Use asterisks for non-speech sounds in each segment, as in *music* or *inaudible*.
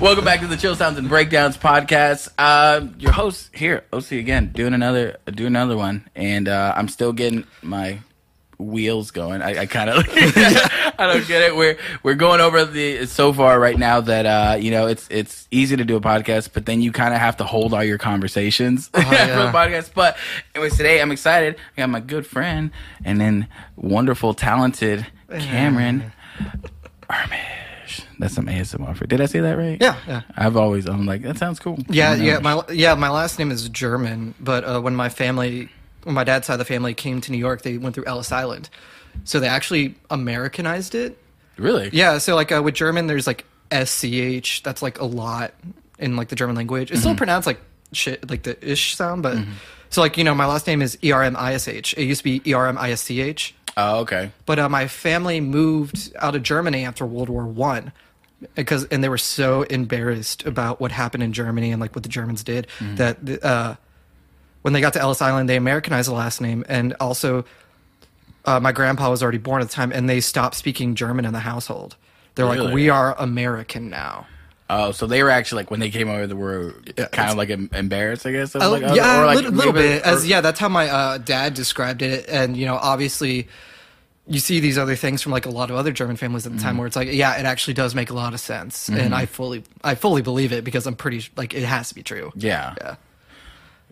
Welcome back to the Chill Sounds and Breakdowns podcast. Uh, your host here, OC again, doing another doing another one, and uh, I'm still getting my wheels going. I, I kind of *laughs* I don't get it. We're we're going over the so far right now that uh, you know it's it's easy to do a podcast, but then you kind of have to hold all your conversations yeah *laughs* for the podcast. But anyways, today I'm excited. I got my good friend and then wonderful, talented Cameron. That's some ASMR. For, did I say that right? Yeah, yeah. I've always I'm like that sounds cool. Yeah, yeah. My yeah, my last name is German, but uh, when my family, when my dad's side of the family came to New York, they went through Ellis Island, so they actually Americanized it. really Yeah, so like uh, with German, there's like sch. That's like a lot in like the German language. It's still pronounced like shit, like the ish sound, but so like you know, my last name is E R M I S H. It used to be E R M I S C H. Oh, okay. But uh, my family moved out of Germany after World War One, because and they were so embarrassed about what happened in Germany and like what the Germans did that uh, when they got to Ellis Island, they Americanized the last name, and also uh, my grandpa was already born at the time, and they stopped speaking German in the household. They're Really? like, we are American now. Oh, so they were actually like when they came over, they were Yeah, kind of like embarrassed, I guess. Oh, like, yeah, a like, little, little bit. As yeah, that's how my uh, dad described it. And you know, obviously, you see these other things from like a lot of other German families at the Mm-hmm. time, where it's like, yeah, it actually does make a lot of sense, and I fully, I fully believe it because I'm pretty like it has to be true. Yeah. Yeah,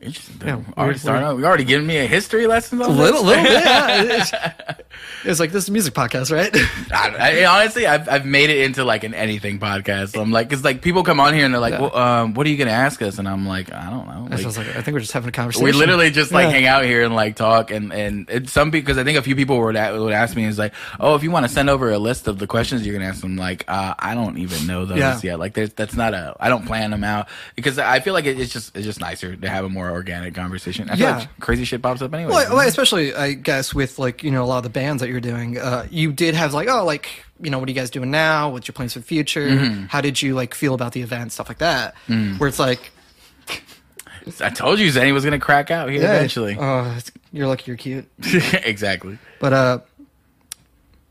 Interesting. Yeah, already we're- starting out. We already giving me a history lesson. a little, little bit. Yeah. *laughs* It's, it's like this is a music podcast, right? I, I, honestly, I've, I've made it into like an anything podcast. So I'm like, because like people come on here and they're like, Yeah. well, um, "What are you gonna ask us?" And I'm like, "I don't know." I Like, was like, I think we're just having a conversation. we literally just like Yeah. hang out here and like talk and and it, some people because I think a few people would would ask me is like, oh, if you want to send over a list of the questions you're gonna ask them, like, uh, I don't even know those Yeah. yet. Like, that's not a I don't plan them out because I feel like it, it's just it's just nicer to have a more organic conversation. I feel Yeah. like crazy shit pops up anyway. Well, well, especially I guess with like you know a lot of the bands that you're doing, uh, you did have like oh like you know what are you guys doing now? What's your plans for the future? Mm-hmm. How did you like feel about the event stuff like that? Mm. Where it's like *laughs* I told you Zenny was gonna crack out here yeah, eventually. Oh, you're lucky you're cute. *laughs* exactly. But uh,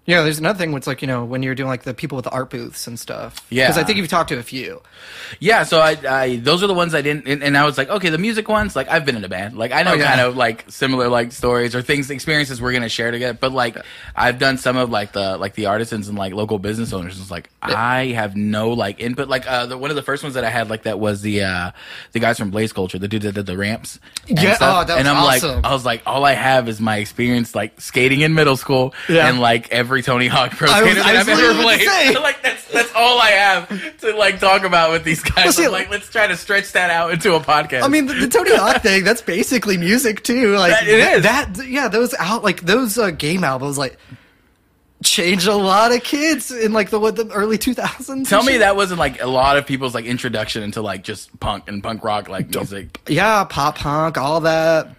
yeah, there's another thing. Where it's like you know when you're doing like the people with the art booths and stuff. Yeah. because I think you've talked to a few. Yeah, so I, I those are the ones I didn't, and, and I was like, okay, the music ones, like I've been in a band, like I know Oh, yeah. kind of like similar like stories or things, experiences we're gonna share together. But like I've done some of like the like the artisans and like local business owners. It's like I have no like input. Like uh, the, one of the first ones that I had like that was the uh the guys from Blaze Culture, the dude that did the ramps. Yeah, stuff. oh, that and I'm awesome. like, I was like, all I have is my experience like skating in middle school Yeah. and like every Tony Hawk Pro I was- skater I that was I've ever literally about to played. *laughs* like that's that's all I have to like talk about with these guys. Well, see, like, let's try to stretch that out into a podcast. I mean, the, the Tony Hawk *laughs* thing, that's basically music too. Like That- it is. That yeah, those out like those uh, game albums like changed a lot of kids in like the what the early 2000s. tell me shit. that wasn't like a lot of people's like introduction into like just punk and punk rock like music. Yeah, pop punk, all that.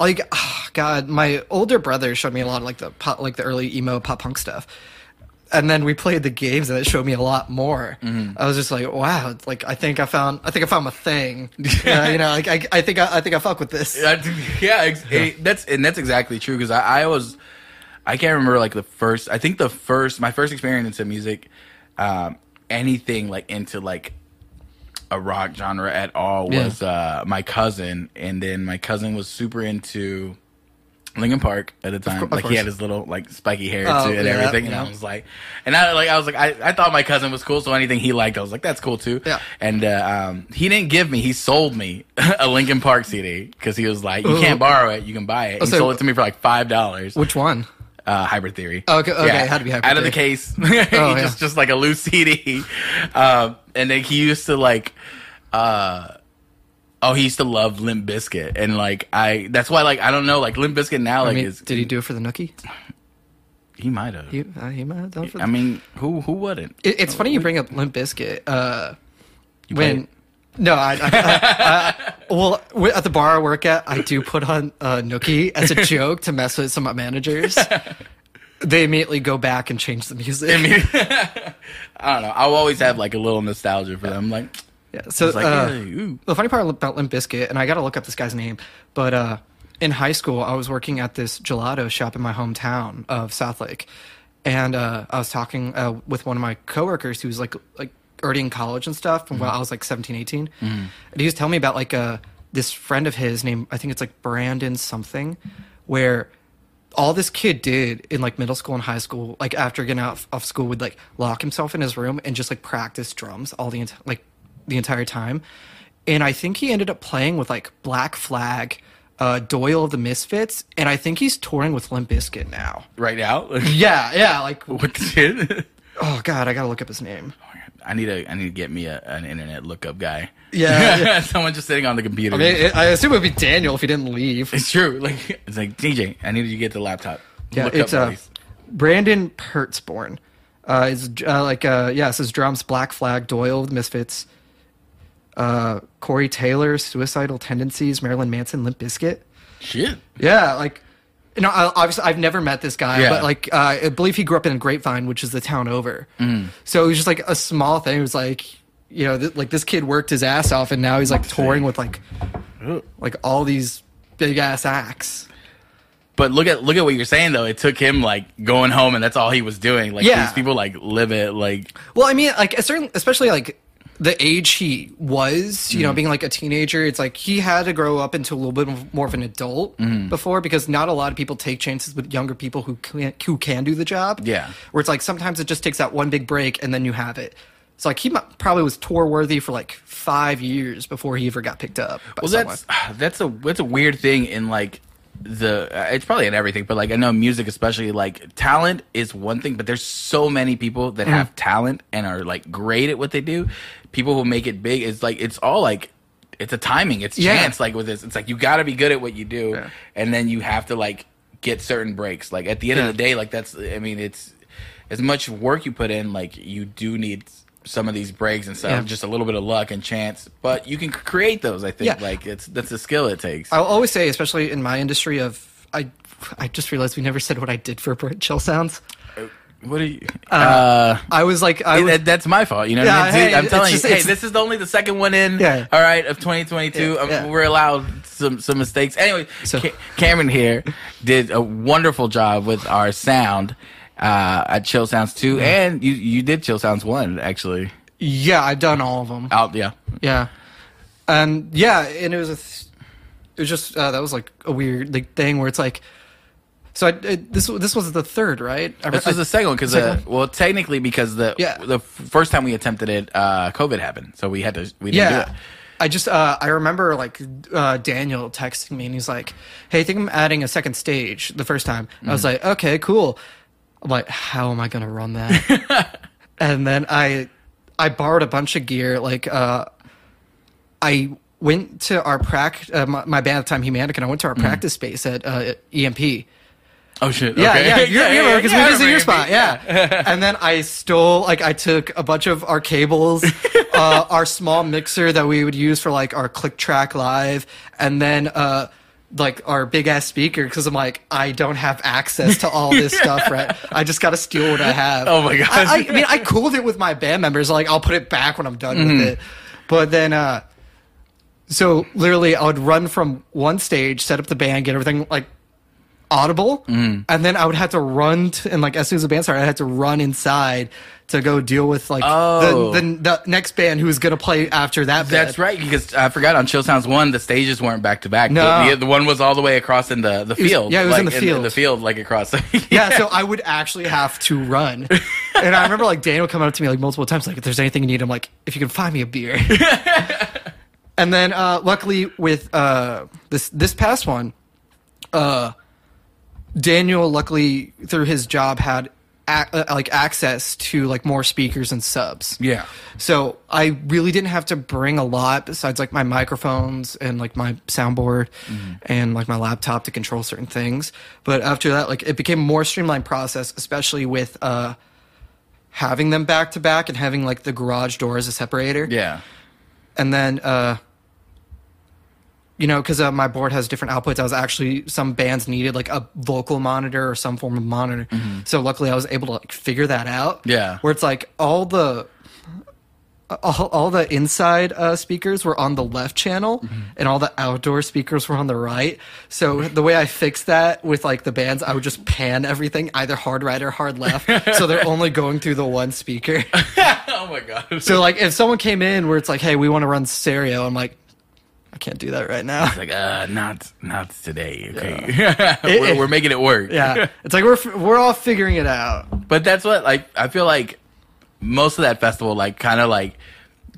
Like, ah, God, my older brother showed me a lot of like the pop, like the early emo pop punk stuff, and then we played the games and it showed me a lot more. Mm-hmm. I was just like, wow, like I think I found, I think I found my thing. *laughs* yeah, you know, like I, I think I, I think I fuck with this. Yeah, ex- eh, that's and that's exactly true because I, I was I can't remember like the first I think the first my first experience into music um anything like into like a rock genre at all Yeah. was uh my cousin and then my cousin was super into Linkin Park at the time. like he had his little like spiky hair Oh, too and yeah, everything. And yeah. I was like and I like I was like I, I thought my cousin was cool, so anything he liked, I was like, that's cool too. Yeah. And uh, um, he didn't give me, he sold me *laughs* a Linkin Park CD because he was like, you Ooh. can't borrow it, you can buy it. Oh, he so- sold it to me for like five dollars. Which one? Uh, Hybrid Theory. Okay, okay, it had to be Hybrid Out of the case, Oh, *laughs* yeah. just just like a loose *laughs* CD. Um, and then he used to like, uh, oh, he used to love Limp Bizkit, and like I, that's why like I don't know, like Limp Bizkit now I like mean, is did he do it for the nookie? he might have. He, uh, he might have done for. I mean, who who wouldn't? It, it's funny you bring up Limp Bizkit. Uh, when no, I, I, I, well at the bar I work at, I do put on uh, Nookie as a joke to mess with some of my managers. they immediately go back and change the music. I mean, *laughs* I don't know. I'll always have like a little nostalgia for them. Like, yeah, so it's like, uh, hey, the funny part about Limp Bizkit, and I got to look up this guy's name, but uh, in high school, I was working at this gelato shop in my hometown of Southlake, and uh, I was talking uh, with one of my coworkers who was like like already in college and stuff from when I was like 17, 18. And he was telling me about like uh, this friend of his named, I think it's like Brandon something, where all this kid did in like middle school and high school, like after getting out of school, would like lock himself in his room and just like practice drums all the like the entire time. And I think he ended up playing with like Black Flag, uh, Doyle of the Misfits, and I think he's touring with Limp Bizkit now. Right now, Yeah, yeah, like *laughs* what the shit? oh god, I gotta look up his name. I need to I need to get me a, an internet lookup guy. Yeah, *laughs* yeah. someone just sitting on the computer. I mean, it, I assume it would be Daniel if he didn't leave. it's true. Like it's like DJ. I need you to get the laptop. Yeah, Look it's up uh. Brandon Pertzborn. Uh, is uh, like uh, yeah, it says drums, Black Flag, Doyle Misfits, uh, Corey Taylor, Suicidal Tendencies, Marilyn Manson, Limp Bizkit. shit. Yeah, like I- obviously I've never met this guy, Yeah. but like uh, I believe he grew up in Grapevine, which is the town over. Mm. So it was just like a small thing. It was like you know, th- like this kid worked his ass off, and now he's like touring with like like all these big ass acts. But look at look at what you're saying though. It took him like going home and that's all he was doing. Like Yeah. these people like live it like Well, I mean, like a certain, especially like the age he was, you Mm. know, being like a teenager, it's like he had to grow up into a little bit more of an adult Mm. before because not a lot of people take chances with younger people who can who can do the job. Yeah. where it's like sometimes it just takes that one big break and then you have it. So like he probably was tour worthy for like five years before he ever got picked up. By Well, someone. that's *sighs* that's a that's a weird thing in like the uh, it's probably in everything, but like I know music especially like talent is one thing, but there's so many people that Mm-hmm. have talent and are like great at what they do. People who make it big is like it's all like it's a timing, it's Yeah. chance. Like with this, it's like you got to be good at what you do, Yeah. and then you have to like get certain breaks. Like at the end Yeah. of the day, like that's I mean it's as much work you put in, like you do need some of these breaks and stuff, Yeah. just a little bit of luck and chance, but you can create those. I think Yeah. like it's that's a skill it takes. I'll always say, especially in my industry of I. I just realized we never said what I did for Chill Sounds. what are you? Uh, I was like, I was, that's my fault. You know, what I Yeah, mean? Dude, hey, I'm telling just- you, hey, this is only the second one in. Yeah. All right, of 2022. Yeah, Um, yeah. We're allowed some some mistakes. Anyway, So- Ca- Cameron here did a wonderful job with our sound uh, at Chill Sounds two, and you you did Chill Sounds one actually. yeah, I've done all of them. Out, yeah. Yeah, and yeah, and it was a, th- it was just uh, that was like a weird like thing where it's like, so I, it, this this was the third, right? I, This was the second one because uh, well, technically because the Yeah. the first time we attempted it, uh, COVID happened, so we had to we didn't yeah. do it. I just uh, I remember like uh, Daniel texting me and he's like, "Hey, I think I'm adding a second stage." The first time I was like, "Okay, cool." I'm like, "How am I gonna run that?" *laughs* and then I I borrowed a bunch of gear. Like uh, I went to our prac uh, my, my band at the time, Humanica, and I went to our practice space at uh, EMP. Oh shit! Yeah, okay. yeah, you yeah, remember because yeah, we visited your spot, yeah. *laughs* and then I stole, like, I took a bunch of our cables, *laughs* uh, our small mixer that we would use for like our click track live, and then uh, like our big ass speaker because I'm like, I don't have access to all this *laughs* stuff, right? I just got to steal what I *laughs* have. Oh my God. I, I, I mean, I cooled it with my band members. Like, I'll put it back when I'm done Mm-hmm. with it, but then. uh so literally, I would run from one stage, set up the band, get everything like audible, Mm-hmm. and then I would have to run to, and like as soon as the band started, I had to run inside to go deal with like Oh. the, the the next band who was gonna play after that. That's right, because I forgot on Chill Sounds one, the stages weren't back to back. No. the, the one was all the way across in the, the was- field. yeah, it was in the field. the field, like across. *laughs* Yeah, so I would actually have to run, *laughs* and I remember like Daniel coming up to me like multiple times, like if there's anything you need, I'm like, if you can find me a beer. *laughs* and then uh, luckily with uh, this this past one, uh, Daniel luckily through his job had ac- like access to like more speakers and subs. yeah. So I really didn't have to bring a lot besides like my microphones and like my soundboard and like my laptop to control certain things. But after that, like it became a more streamlined process, especially with uh having them back to back and having like the garage door as a separator. Yeah. And then uh you know, because uh, my board has different outputs, I was actually some bands needed like a vocal monitor or some form of monitor. So luckily, I was able to like figure that out. Yeah. where it's like all the all, all the inside uh, speakers were on the left channel, Mm-hmm. and all the outdoor speakers were on the right. So the way I fixed that with like the bands, I would just pan everything either hard right or hard left, *laughs* so they're only going through the one speaker. *laughs* oh my god. So like if someone came in where it's like, hey, we want to run stereo, I'm like, I can't do that right now. It's like uh not not today okay. *laughs* *laughs* We're, It- we're making it work. Yeah, *laughs* it's like we're we're all figuring it out. but that's what like i feel like most of that festival like kind of like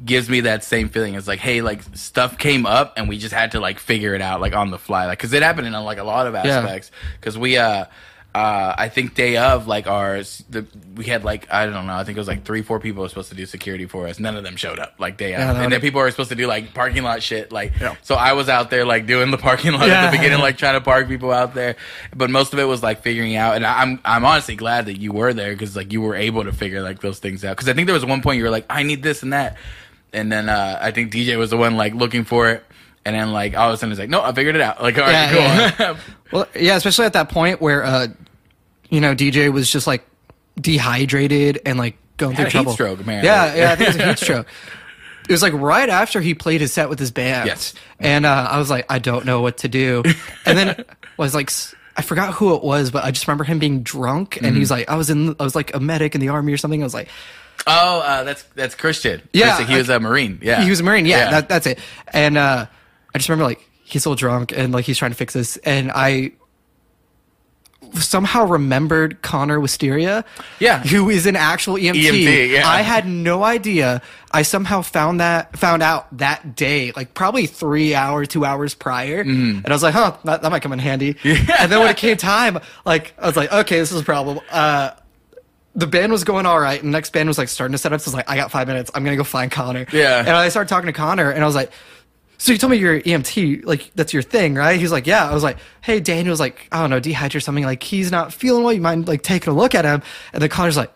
gives me that same feeling. It's like hey like stuff came up and we just had to like figure it out like on the fly. Like because it happened in like a lot of Yeah. aspects. Because we uh uh, I think day of like ours, the, we had like I don't know. I think it was like three, four people were supposed to do security for us. None of them showed up. Like day Yeah, of, that and then people were supposed to do like parking lot shit. Like Yeah. so, I was out there like doing the parking lot at the beginning, like trying to park people out there. But most of it was like figuring out. And I'm I'm honestly glad that you were there because like you were able to figure like those things out. Because I think there was one point you were like, I need this and that, and then uh, I think DJ was the one like looking for it. And then, like all of a sudden, it's like, no, I figured it out. Like, all right, Yeah, cool. *laughs* Well, yeah, especially at that point where, uh, you know, DJ was just like dehydrated and like going through trouble. stroke, man. Yeah, yeah, I think it was a heat *laughs* stroke. It was like right after he played his set with his band. Yes. And uh, I was like, I don't know what to do. *laughs* And then was like, I forgot who it was, but I just remember him being drunk, and Mm-hmm. he's like, I was in, I was like a medic in the army or something. I was like, Oh, uh, that's that's Christian. Yeah, Christian, he was a Marine. Yeah, he was a marine. Yeah, Yeah. That, that's it. And uh, I just remember like he's still drunk and like he's trying to fix this, and I somehow remembered Connor Wisteria. Yeah. who is an actual EMT. EMT, yeah. I had no idea. I somehow found that found out that day, like probably three hours, two hours prior, Mm-hmm. and I was like, "Huh, that, that might come in handy." *laughs* And then when it came time, like I was like, "Okay, this is a problem." Uh, the band was going all right, and the next band was like starting to set up. So I was like, I got five minutes. I'm gonna go find Connor. Yeah. And I started talking to Connor, and I was like, So you told me you're EMT, like that's your thing, right? He's like, Yeah. I was like, Hey, Daniel's like, I don't know, dehydrate or something. Like he's not feeling well. You mind like taking a look at him? And then Connor's like,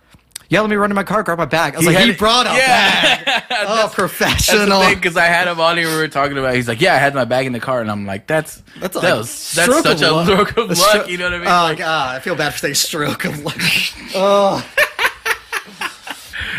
Yeah, let me run to my car, grab my bag. I was like, had He it- brought a Yeah. bag. *laughs* Oh, professional. because I had him on here. We were talking about. He's like, "Yeah, I had my bag in the car," and I'm like, "That's That's that like was, that's such a luck. stroke of luck." you know what I mean? Oh Like, god, I feel bad for saying stroke of luck. *laughs* oh.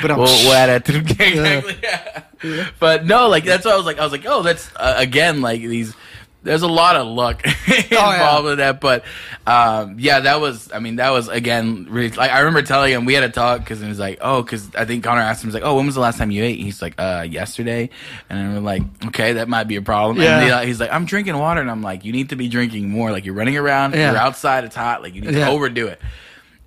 But I'm well, what at *laughs* exactly. *laughs* Yeah. But no, like that's what I was like. I was like, oh, that's uh, again like these. There's a lot of luck *laughs* involved yeah. with that, but um, yeah, that was. I mean, that was again. Really, like I remember telling him we had a talk because he was like, oh, because I think Connor asked him, he's like, oh, when was the last time you ate? He's like, uh, yesterday, and we're like, okay, that might be a problem. Yeah. And he- he's like, I'm drinking water, and I'm like, you need to be drinking more. Like you're running around, Yeah. you're outside, it's hot. Like you need to overdo it.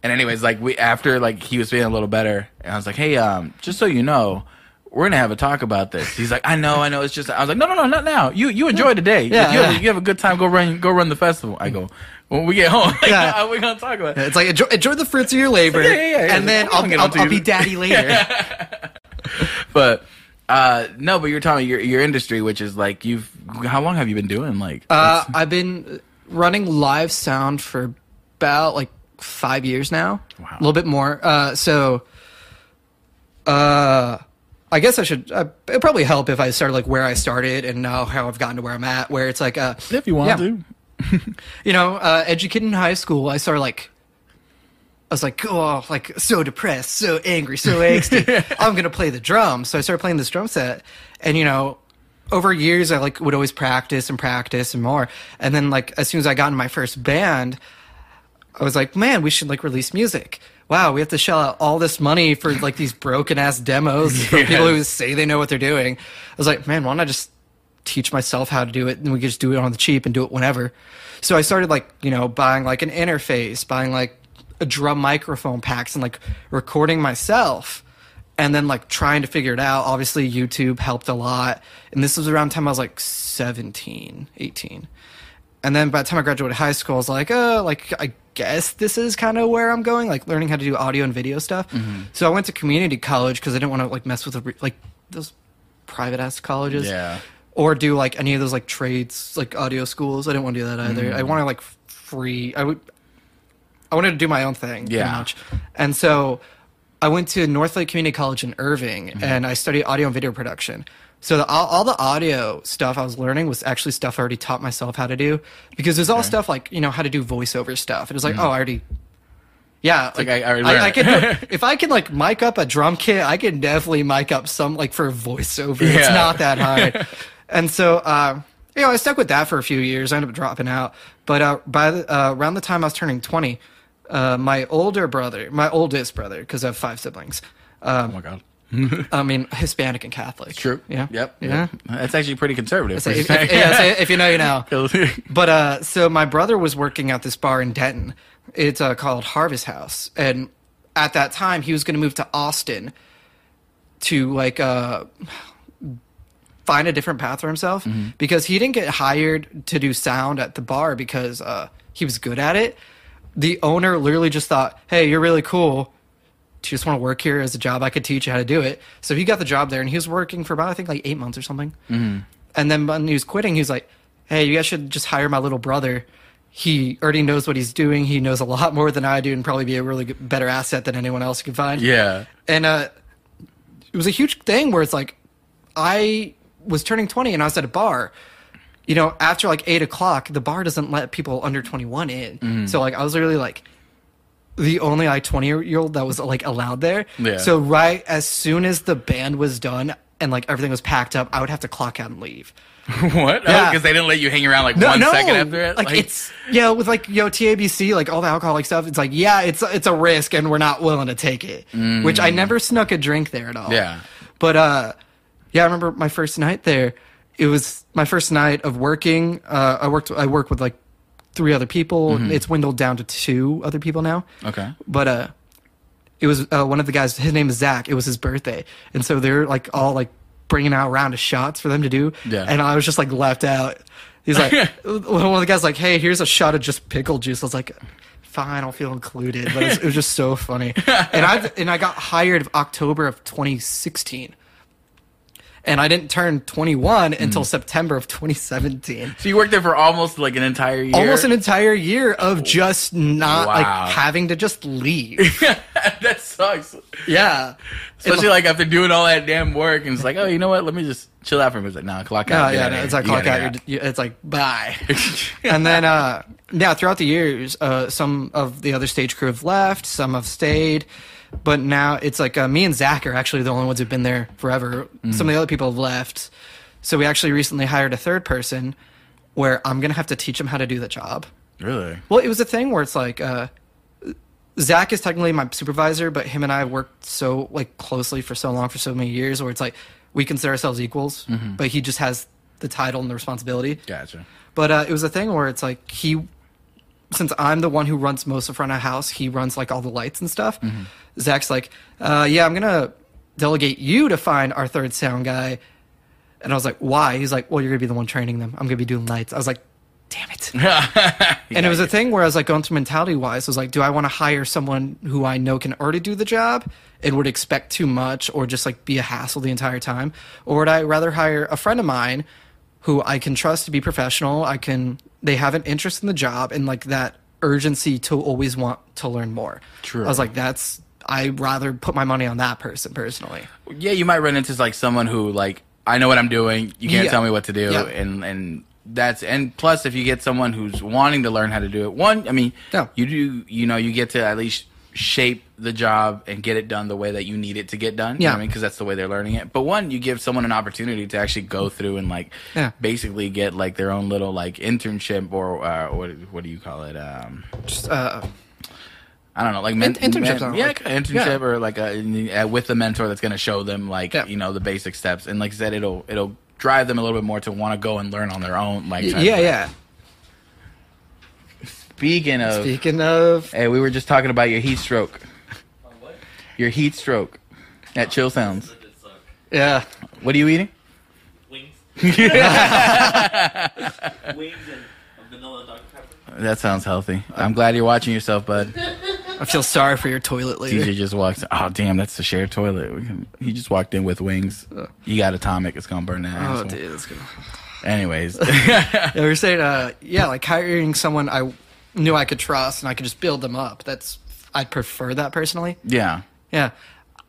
And anyways, like we after like he was feeling a little better, and I was like, "Hey, um, just so you know, we're gonna have a talk about this." He's like, "I know, I know. It's just." I was like, "No, no, no, not now. You you enjoy today. Yeah, you, have, yeah. you have a good time. Go run go run the festival." I go, "When we get home, *laughs* like, Yeah. we're gonna talk about it." It's like enjoy, enjoy the fruits of your labor, Yeah, yeah, yeah, and then I'm I'll, I'll, I'll be daddy *laughs* later. But uh, no, but you're talking your your industry, which is like you've. How long have you been doing? Like, Uh, I've been running live sound for about like five years now. Wow. A little bit more. Uh, so, uh, I guess I should. Uh, it'd probably help if I started like where I started and now how I've gotten to where I'm at. Where it's like, uh, if you want yeah. to. *laughs* you know, uh, educated in high school, I started like, I was like, oh, like so depressed, so angry, so *laughs* angsty. I'm gonna play the drums. So I started playing this drum set, and you know, over years I like would always practice and practice and more. And then like as soon as I got in my first band, I was like, man, we should like release music. Wow, we have to shell out all this money for like these broken ass demos for *laughs* people who say they know what they're doing. I was like, man, why don't I just teach myself how to do it and we could just do it on the cheap and do it whenever. So I started like, you know, buying like an interface, buying like a drum microphone packs and like recording myself and then like trying to figure it out. Obviously YouTube helped a lot. And this was around the time I was like 17, 18. And then by the time I graduated high school, I was like, oh, like I guess this is kind of where I'm going, like learning how to do audio and video stuff. Mm-hmm. So I went to community college because I didn't want to like mess with the, like those private ass colleges, Yeah. or do like any of those like trades, like audio schools. I didn't want to do that either. Mm-hmm. I wanted like free. I would. I wanted to do my own thing. Yeah. much. And so I went to Northlake Community College in Irving, Mm-hmm. and I studied audio and video production. So the, all, all the audio stuff I was learning was actually stuff I already taught myself how to do because there's all stuff like you know how to do voiceover stuff. It was Mm-hmm. like oh I already Yeah, like I- I already I, I can *laughs* if I can like mic up a drum kit, I can definitely mic up some like for a voiceover. It's not that hard, *laughs* and so uh, you know I stuck with that for a few years. I ended up dropping out, but uh, by the, uh, around the time I was turning twenty, uh, my older brother, my oldest brother, because I have five siblings. oh my god. I mean, Hispanic and Catholic. True. Yeah. Yep. Yeah. That's actually pretty conservative. So if, if- yeah, so if you know, you know. *laughs* But uh, so my brother was working at this bar in Denton. It's uh, called Harvest House, and at that time he was going to move to Austin to like uh, find a different path for himself because he didn't get hired to do sound at the bar because uh, he was good at it. The owner literally just thought, "Hey, you're really cool. Do you just want to work here as a job? I could teach you how to do it." So he got the job there, and he was working for about I think like eight months or something. And then when he was quitting, he was like, "Hey, you guys should just hire my little brother. He already knows what he's doing. He knows a lot more than I do, and probably be a really good, better asset than anyone else you can find." yeah. And uh, it was a huge thing where it's like, I was turning twenty, and I was at a bar. You know, after like eight o'clock, the bar doesn't let people under twenty one in. Mm-hmm. So like, I was really like the only like 20 year old that was like allowed there. Yeah. So right as soon as the band was done and like everything was packed up, I would have to clock out and leave. *laughs* what? Yeah. Because they didn't let you hang around like one second after it. Like, it's yeah, with like yo TABC, like all the alcoholic stuff. It's like yeah, it's it's a risk, and we're not willing to take it. Which I never snuck a drink there at all. Mm. Yeah. but uh, yeah, I remember my first night there. It was my first night of working. Uh, I worked. I worked with like three other people. It's dwindled down to two other people now. Mm-hmm. Okay. But uh, it was uh, one of the guys. His name is Zach. It was his birthday, and so they're like all like bringing out a round of shots for them to do. Yeah. And I was just like left out. He's like, *laughs* one of the guys like, hey, here's a shot of just pickle juice. I was like, fine, I'll feel included. But it was, it was just so funny. *laughs* And I and I got hired of October of 2016. And I didn't turn 21 Hmm. until September of 2017 So you worked there for almost like an entire year. almost an entire year of just not Wow. like having to just leave. *laughs* that sucks. yeah. Especially like after doing all that damn work, and it's like, oh, you know what? Let me just chill out for a minute. It's like, nah, clock Oh, out. Get yeah, no, it's like clock out. It's like bye. *laughs* and then, uh, yeah, throughout the years, uh, some of the other stage crew have left, some have stayed, but now it's like uh, me and Zach are actually the only ones who've been there forever. Mm. Some of the other people have left, so we actually recently hired a third person, where I'm gonna have to teach him how to do the job. Really? Well, it was a thing where it's like uh, Zach is technically my supervisor, but him and I have worked so like closely for so long for so many years, where it's like we consider ourselves equals, but he just has the title and the responsibility. Gotcha. But uh, it was a thing where it's like he, since I'm the one who runs most of front of house, he runs like all the lights and stuff. Zach's like, uh, yeah, I'm gonna delegate you to find our third sound guy. And I was like, why? He's like, well, you're gonna be the one training them. I'm gonna be doing lights. I was like, damn it. *laughs* And it was a thing where I was like going through mentality wise, I was like, do I want to hire someone who I know can already do the job and would expect too much or just like be a hassle the entire time? Or would I rather hire a friend of mine who I can trust to be professional? I can, they have an interest in the job and like that urgency to always want to learn more. True. I was like, that's, I'd rather put my money on that person personally. yeah, you might run into like someone who like I know what I'm doing. You can't Yeah. tell me what to do, Yeah. and and that's and plus if you get someone who's wanting to learn how to do it, one, I mean, Yeah. you do, you know, you get to at least shape the job and get it done the way that you need it to get done. You know Yeah. I mean, because that's the way they're learning it. But one, you give someone an opportunity to actually go through and like Yeah. basically get like their own little like internship or uh, what what do you call it? Um, Just, uh, I don't know, like men- In- internships men- yeah, like- internship yeah. or like a uh, with a mentor that's going to show them like Yeah. you know the basic steps, and like I said, it'll it'll drive them a little bit more to want to go and learn on their own. Like, yeah, yeah. Speaking of, Speaking of, hey, we were just talking about your heat stroke? Your heat stroke at Chill Sounds. That did suck. yeah. What are you eating? Wings. *laughs* Wings and a vanilla Dr. Pepper. That sounds healthy. I'm glad you're watching yourself, bud. I feel sorry for your toilet later. TJ just walks. Oh damn, that's the shared toilet. We can- He just walked in with wings. You got atomic. It's gonna burn that. Oh, asshole. dude, that's good. Anyways, *laughs* Yeah, we were saying, uh, yeah, like hiring someone I knew I could trust and I could just build them up. That's I'd prefer that personally. yeah. Yeah,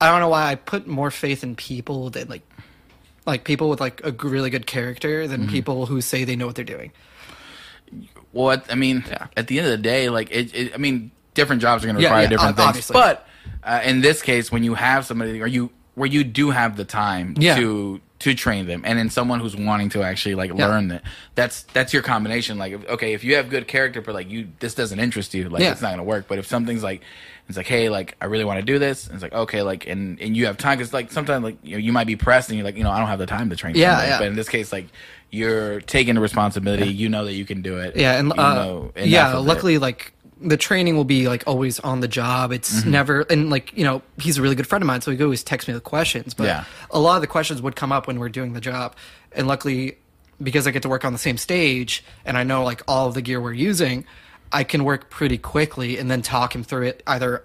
I don't know why I put more faith in people than like like people with like a really good character than people who say they know what they're doing. Well, I mean, Yeah. at the end of the day, like it, it I mean, different jobs are going to Yeah, require yeah, different ob- things. obviously. But uh, in this case, when you have somebody, or you where you do have the time to to train them, and then someone who's wanting to actually like learn that, that's that's your combination. Like, okay, if you have good character, but like you, this doesn't interest you, like it's not going to work. But if something's like, it's like, hey, like I really want to do this, and it's like, okay, like, and and you have time because like sometimes like you know you might be pressed, and you're like, you know, I don't have the time to train. Yeah, somebody. yeah. But in this case, like you're taking the responsibility. You know that you can do it. Yeah, and You uh, yeah, of it. luckily, like the training will be like always on the job. It's Mm-hmm. never and like you know he's a really good friend of mine, so he always text me the questions. But Yeah. a lot of the questions would come up when we're doing the job, and luckily because I get to work on the same stage and I know like all of the gear we're using, I can work pretty quickly and then talk him through it either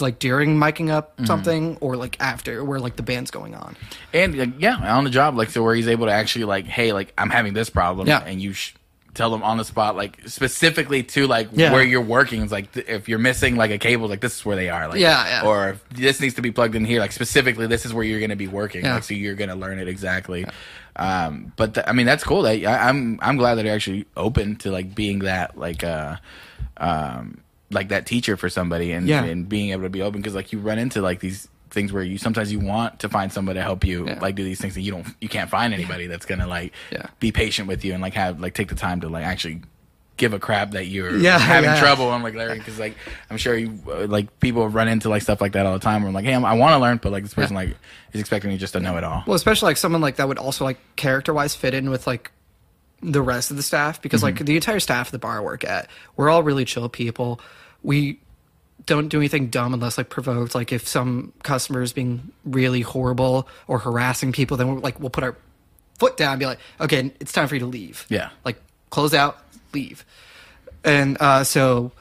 like during miking up Mm-hmm. something or like after where like the band's going on. and like, yeah, on the job, like so where he's able to actually like, hey, like I'm having this problem, Yeah. and you sh- tell them on the spot, like specifically to like Yeah. where you're working. It's like th- if you're missing like a cable, like this is where they are, like Yeah, yeah. or if this needs to be plugged in here, like specifically this is where you're going to be working, Yeah. like so you're going to learn it exactly. Um, but th- I mean that's cool. That I, I'm I'm glad that you're actually open to like being that like uh um like that teacher for somebody and Yeah. and being able to be open because like you run into like these things where you sometimes you want to find somebody to help you Yeah. like do these things and you don't you can't find anybody that's gonna like Yeah. be patient with you and like have like take the time to like actually give a crap that you're Yeah, having yeah. trouble I'm like Larry because like I'm sure you uh, like people run into like stuff like that all the time where I'm like hey I'm, I want to learn but like this person like is expecting me just to know it all Well, especially like someone like that would also like character wise fit in with like the rest of the staff because like the entire staff of the bar I work at, we're all really chill people. We don't do anything dumb unless like provoked. Like if some customer is being really horrible or harassing people, then we're like we'll put our foot down and be like, okay, it's time for you to leave. Yeah. Like close out, leave. And uh, so,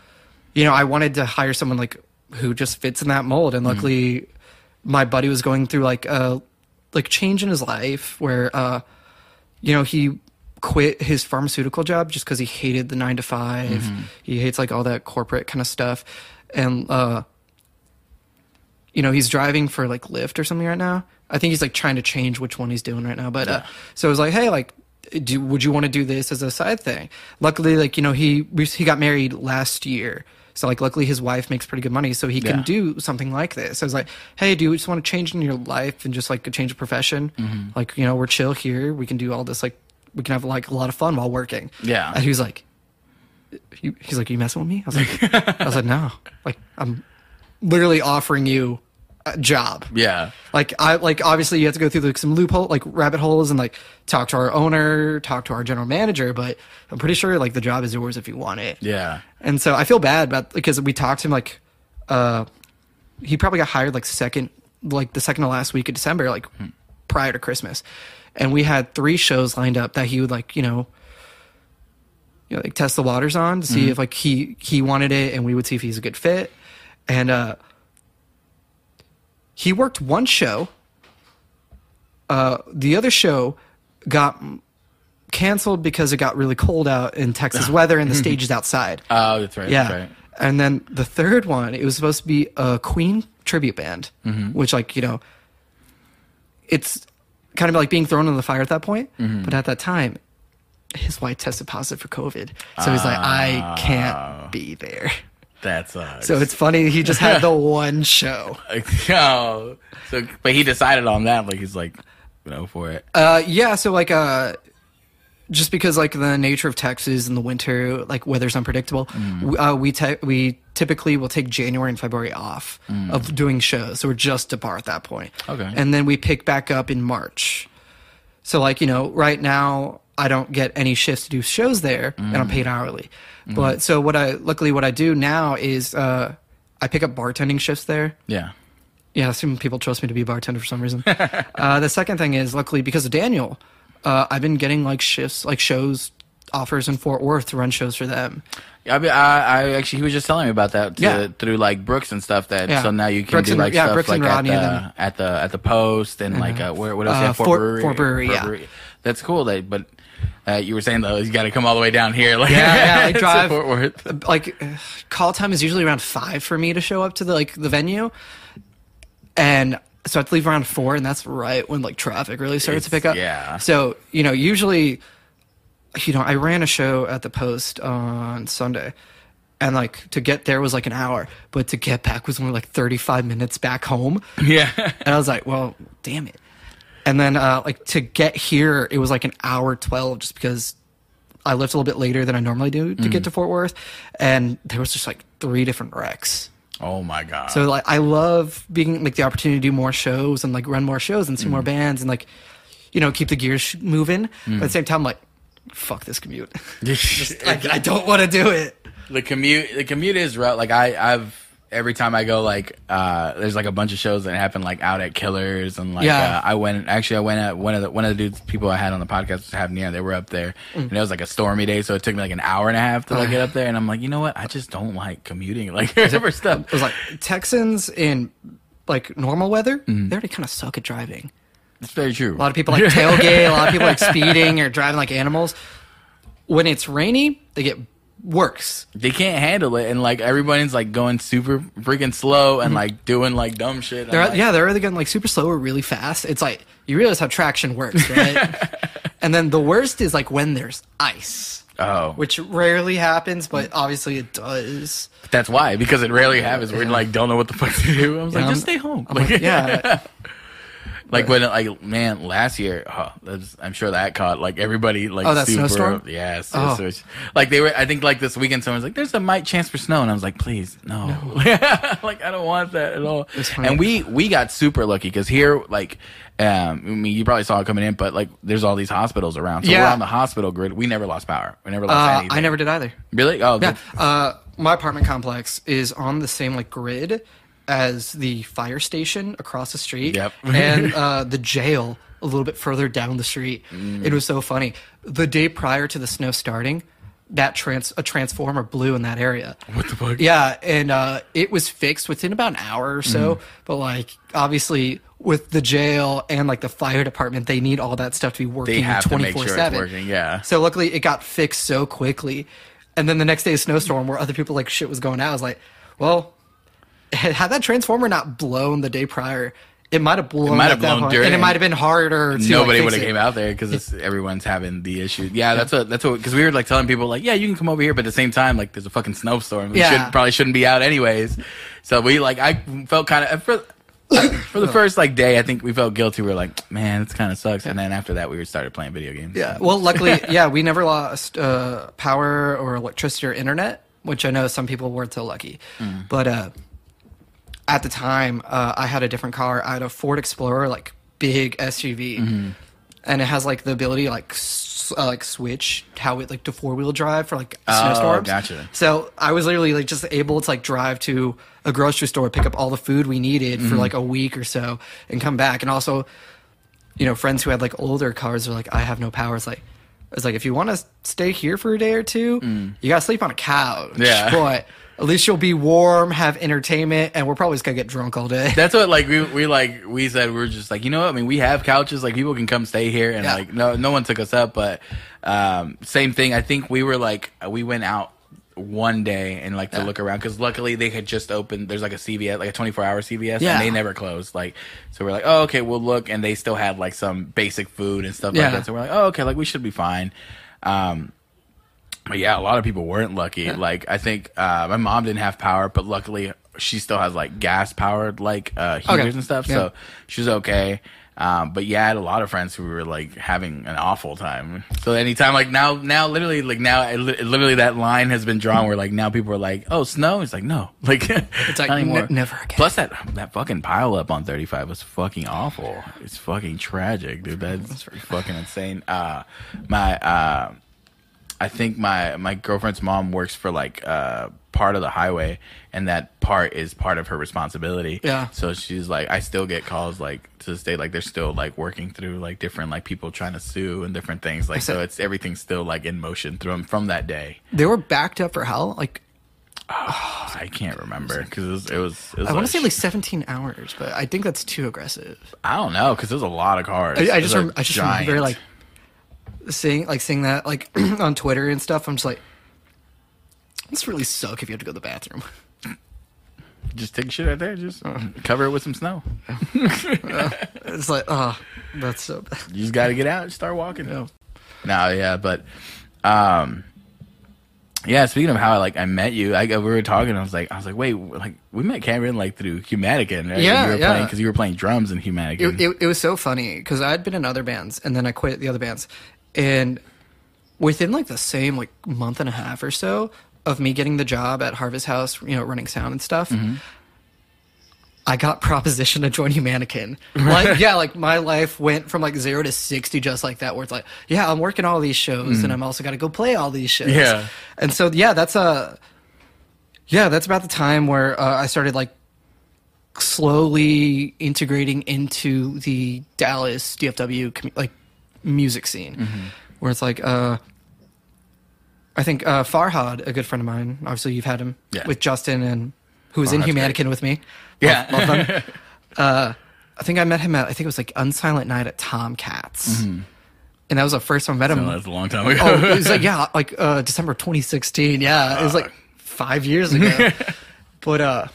you know, I wanted to hire someone like who just fits in that mold. And luckily, my buddy was going through like a like change in his life where, uh, you know, he quit his pharmaceutical job just because he hated the nine to 5 He hates like all that corporate kind of stuff, and uh, you know, he's driving for like Lyft or something right now. I think he's like trying to change which one he's doing right now. But uh, so it was like, hey, like, do would you want to do this as a side thing? Luckily, like you know, he he got married last year. So like, luckily his wife makes pretty good money, so he can do something like this. I was like, hey, do you just want to change in your life and just like a change of profession? Mm-hmm. Like, you know, we're chill here. We can do all this. Like, we can have like a lot of fun while working. Yeah. And he was like, he, he's like, are you messing with me? I was like, I was like, no. Like, I'm literally offering you a job. yeah Like I like obviously you have to go through like some loophole like rabbit holes and like talk to our owner, talk to our general manager, but I'm pretty sure like the job is yours if you want it. yeah And so I feel bad about because we talked to him like uh he probably got hired like second like the second to last week of December, like prior to Christmas. And we had three shows lined up that he would like, you know, you know, like test the waters on to see if like he he wanted it and we would see if he's a good fit. And uh he worked one show. Uh the other show got canceled because it got really cold out in Texas *laughs* weather and the stage is *laughs* outside. oh that's right Yeah. that's right And then the third one, it was supposed to be a Queen tribute band, Mm-hmm. which, like, you know, it's kind of like being thrown in the fire at that point. Mm-hmm. But at that time, his wife tested positive for COVID. So he's like, I Ah. can't be there. that *laughs* sucks So it's funny. He just had the *laughs* one show. *laughs* oh, so but he decided on that like he's like you know for it Uh, yeah. So, like, uh, just because like the nature of Texas in the winter, like weather's unpredictable, w uh, we te- we typically will take January and February off of doing shows, so we're just to bar at that point. Okay. and then we pick back up in March. So like you know, right now I don't get any shifts to do shows there, and I'm paid hourly. But so what I luckily what I do now is uh, I pick up bartending shifts there. yeah Yeah, some people trust me to be a bartender for some reason. *laughs* uh, the second thing is, luckily, because of Daniel, uh, I've been getting like shifts, like shows, offers in Fort Worth to run shows for them. I, mean, I, I actually he was just telling me about that to, Yeah. through like Brooks and stuff. That Yeah. so now you can Brooks do and- like yeah, stuff Brooks like and at the, and at the at the post and like uh, where what else? Uh, Fort, Fort- Brewery. Fort Brewery, yeah. That's cool. That but uh, you were saying though you got to come all the way down here. Like Yeah, yeah, *laughs* to drive- Fort Worth. Like, call time is usually around five for me to show up to the like the venue, and so I have to leave around four, and that's right when like traffic really starts to pick up. yeah. So you know, usually, you know, I ran a show at the Post on Sunday, and like to get there was like an hour, but to get back was only like 35 minutes back home. Yeah. And I was like, well, damn it. And then uh, like to get here, it was like an hour 12 just because I left a little bit later than I normally do to get mm. to Fort Worth. And there was just like three different wrecks. oh my god. So like I love being like the opportunity to do more shows and like run more shows and see more mm. bands and like you know keep the gears moving. But at mm. the same time, like fuck this commute. *laughs* *laughs* I, I don't want to do it. the commute the commute is rough like i i've every time i go like uh there's like a bunch of shows that happen like out at killers and like Yeah. uh, i went actually i went at one of the one of the dudes people i had on the podcast was having yeah they were up there Mm. and it was like a stormy day so it took me like an hour and a half to like get up *sighs* there and i'm like you know what i just don't like commuting like for stuff It was like Texans in like normal weather, they already kind of suck at driving. it's very true A lot of people like *laughs* tailgate. a lot of people like speeding or driving like animals. When it's rainy, they get worse. they can't handle it and like everybody's like going super freaking slow and like doing like dumb shit Mm-hmm. They're like, yeah, they're either getting like super slow or really fast. It's like you realize how traction works, right? *laughs* and then the worst is like when there's ice, oh which rarely happens, but obviously it does. That's why, because it rarely happens. we're like don't know what the fuck to do. I was like, Yeah, just I'm- stay home. I'm like, yeah, *laughs* like when like man, last year, oh, that's, I'm sure that caught like everybody like Oh, that super, snowstorm? Yeah, so, Oh. so like they were. I think like this weekend, someone's like, "There's a might chance for snow," and I was like, "Please, no." *laughs* like I don't want that at all. And we we got super lucky because here, like, um, I mean, you probably saw it coming in, but like, there's all these hospitals around, so we're on the hospital grid. We never lost power. We never lost uh, anything. I never did either. really. Oh, Yeah, uh, my apartment complex is on the same like grid as the fire station across the street. Yep. *laughs* and uh, the jail a little bit further down the street. Mm. It was so funny. The day prior to the snow starting, that trans a transformer blew in that area. What the fuck? Yeah, and uh, it was fixed within about an hour or so. Mm. But like, obviously, with the jail and like the fire department, they need all that stuff to be working They have to twenty make four sure it's seven. Yeah. So luckily, it got fixed so quickly. And then the next day, a snowstorm where other people like shit was going out. I was like, well, had that transformer not blown the day prior, it might have blown. It might have blown point, and it might have been harder. To, Nobody like, would have came out there because *laughs* everyone's having the issue. Yeah, that's what that's what because we were like telling people like, yeah, you can come over here, but at the same time, like, there's a fucking snowstorm. We Yeah. should probably shouldn't be out anyways. So we like I felt kind of for for the *coughs* first like day, I think we felt guilty. We were like, man, this kind of sucks. And then after that, we started playing video games. Yeah. Well, luckily, *laughs* yeah, we never lost uh, power or electricity or internet, which I know some people weren't so lucky. Mm. But uh, at the time, uh, I had a different car. I had a Ford Explorer, like big SUV, Mm-hmm. and it has like the ability to, like s- uh, like switch how it like to four wheel drive for like Oh, snowstorms. gotcha. So I was literally like just able to like drive to a grocery store, pick up all the food we needed Mm-hmm. for like a week or so, and come back. And also, you know, friends who had like older cars are like, I have no power. It's like, it's like if you want to stay here for a day or two, you gotta sleep on a couch. Mm. Yeah. but at least you'll be warm, have entertainment, and we're probably just gonna get drunk all day. That's what like we we like we said we were just like you know what I mean we have couches like people can come stay here and Yeah. like no no one took us up but um same thing I think we were like we went out one day and like to Yeah. look around because luckily they had just opened there's like a CVS like a 24 hour CVS Yeah. and they never closed like so we're like oh okay we'll look and they still had like some basic food and stuff Yeah. like that so we're like oh okay like we should be fine um yeah, a lot of people weren't lucky. Like I think uh, my mom didn't have power, but luckily she still has like gas powered like uh, heaters Okay. and stuff, Yeah. so she's okay. Um, but yeah, I had a lot of friends who were like having an awful time. So anytime, like now, now literally, like now, literally that line has been drawn where like now people are like, "Oh, snow." It's like no, *laughs* like It's like not anymore. ne- never again. Plus that that fucking pile up on 35 was fucking awful. It's fucking tragic, dude. That's fucking insane. Uh, my uh, I think my my girlfriend's mom works for like uh part of the highway and that part is part of her responsibility. Yeah. So she's like I still get calls like to this day like they're still like working through like different like people trying to sue and different things. Like so it's everything's still like in motion through from that day. They were backed up for how? Like *sighs* I can't remember cuz it was it was, it was I want to say like 17 hours, but I think that's too aggressive. I don't know cuz there's a lot of cars. I, I just rem- I just giant. remember like seeing like seeing that like *clears throat* on Twitter and stuff. I'm just like, this really suck if you have to go to the bathroom. just take shit out there, just cover it with some snow. *laughs* It's like, oh, that's so bad. You just got to get out and start walking. No, yeah, but um, Yeah, speaking of how I like I met you, I we were talking. I was like, I was like, wait, like we met Cameron like through Humanican, right? Yeah, you were yeah. playing because you were playing drums in Humanican. it, it, it was so funny because I'd been in other bands and then I quit the other bands, and within like the same like month and a half or so of me getting the job at Harvest House, you know, running sound and stuff. I got proposition to join Humanican. *laughs* Like, yeah, like my life went from like zero to sixty just like that. Where it's like, yeah, I'm working all these shows, and I'm also got to go play all these shows. Yeah. and so yeah, that's a yeah, that's about the time where uh, I started like slowly integrating into the Dallas DFW like music scene, Mm-hmm. where it's like, uh, I think uh, Farhad, a good friend of mine, obviously you've had him Yeah. with Justin and who was in Farhad's Humanican with me. Yeah. Love- love them. *laughs* uh, I think I met him at I think it was like Unsilent Night at Tomcats, and that was the first time I met him. Mm-hmm. Oh, that's a long time ago. Oh, it was like *laughs* yeah, like uh, December 2016. Yeah, it was like five years ago. *laughs* but uh,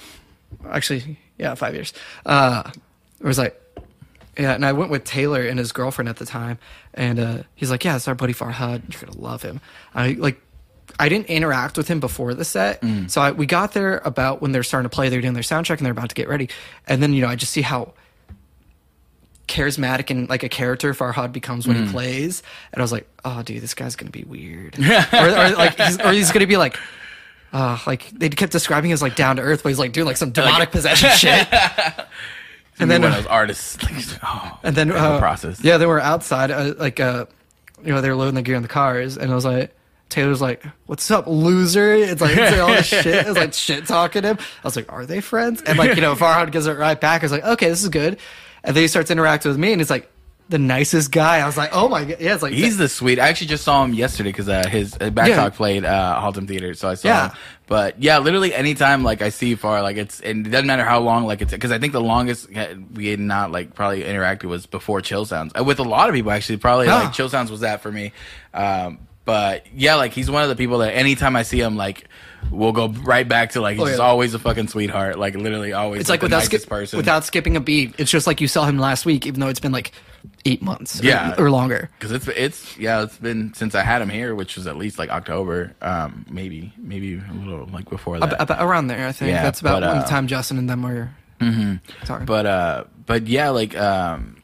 actually, yeah, five years. Uh, it was like yeah, and I went with Taylor and his girlfriend at the time, and uh, he's like, yeah, it's our buddy Farhad. You're gonna love him. I like. I didn't interact with him before the set, so I, we got there about when they're starting to play. They're doing their sound check and they're about to get ready, and then you know I just see how charismatic and like a character Farhad becomes when he plays. And I was like, oh, dude, this guy's gonna be weird, *laughs* or, or like, he's, or he's gonna be like, uh, like they kept describing him as like down to earth, but he's like doing like some *laughs* demonic possession shit. *laughs* and then, uh, artists, like, oh, And then the uh, process. Yeah, they were outside, uh, like uh, you know, they were loading the gear in the cars, and I was like. Taylor's like, "What's up, loser?" It's like, it's like all this shit. It's like *laughs* shit talking him. I was like, "Are they friends?" And like, you know, *laughs* Farhad gives it right back. I was like, "Okay, this is good." And then he starts interacting with me, and he's like, the nicest guy. I was like, "Oh my god!" Yeah, it's like He's the sweet. I actually just saw him yesterday because uh, his uh, back Yeah. talk played uh, Haltom Theater, so I saw Yeah. him. But yeah, literally anytime like I see Far, like it's and it doesn't matter how long, like it's because I think the longest we had not like probably interacted was before Chill Sounds Uh, with a lot of people actually. Probably Yeah. like Chill Sounds was that for me. Um, but yeah, like he's one of the people that anytime I see him, like we'll go right back to like he's Oh, yeah. just always a fucking sweetheart. Like literally always. it's like the without skip, person. without skipping a beat. It's just like you saw him last week, even though it's been like eight months, or- Yeah. or, longer. because it's it's yeah it's been since I had him here, which was at least like October, um, maybe maybe a little like before that. Ab- about around there, I think Yeah, that's about but, when uh, the time Justin and them were. Sorry, but uh but yeah like um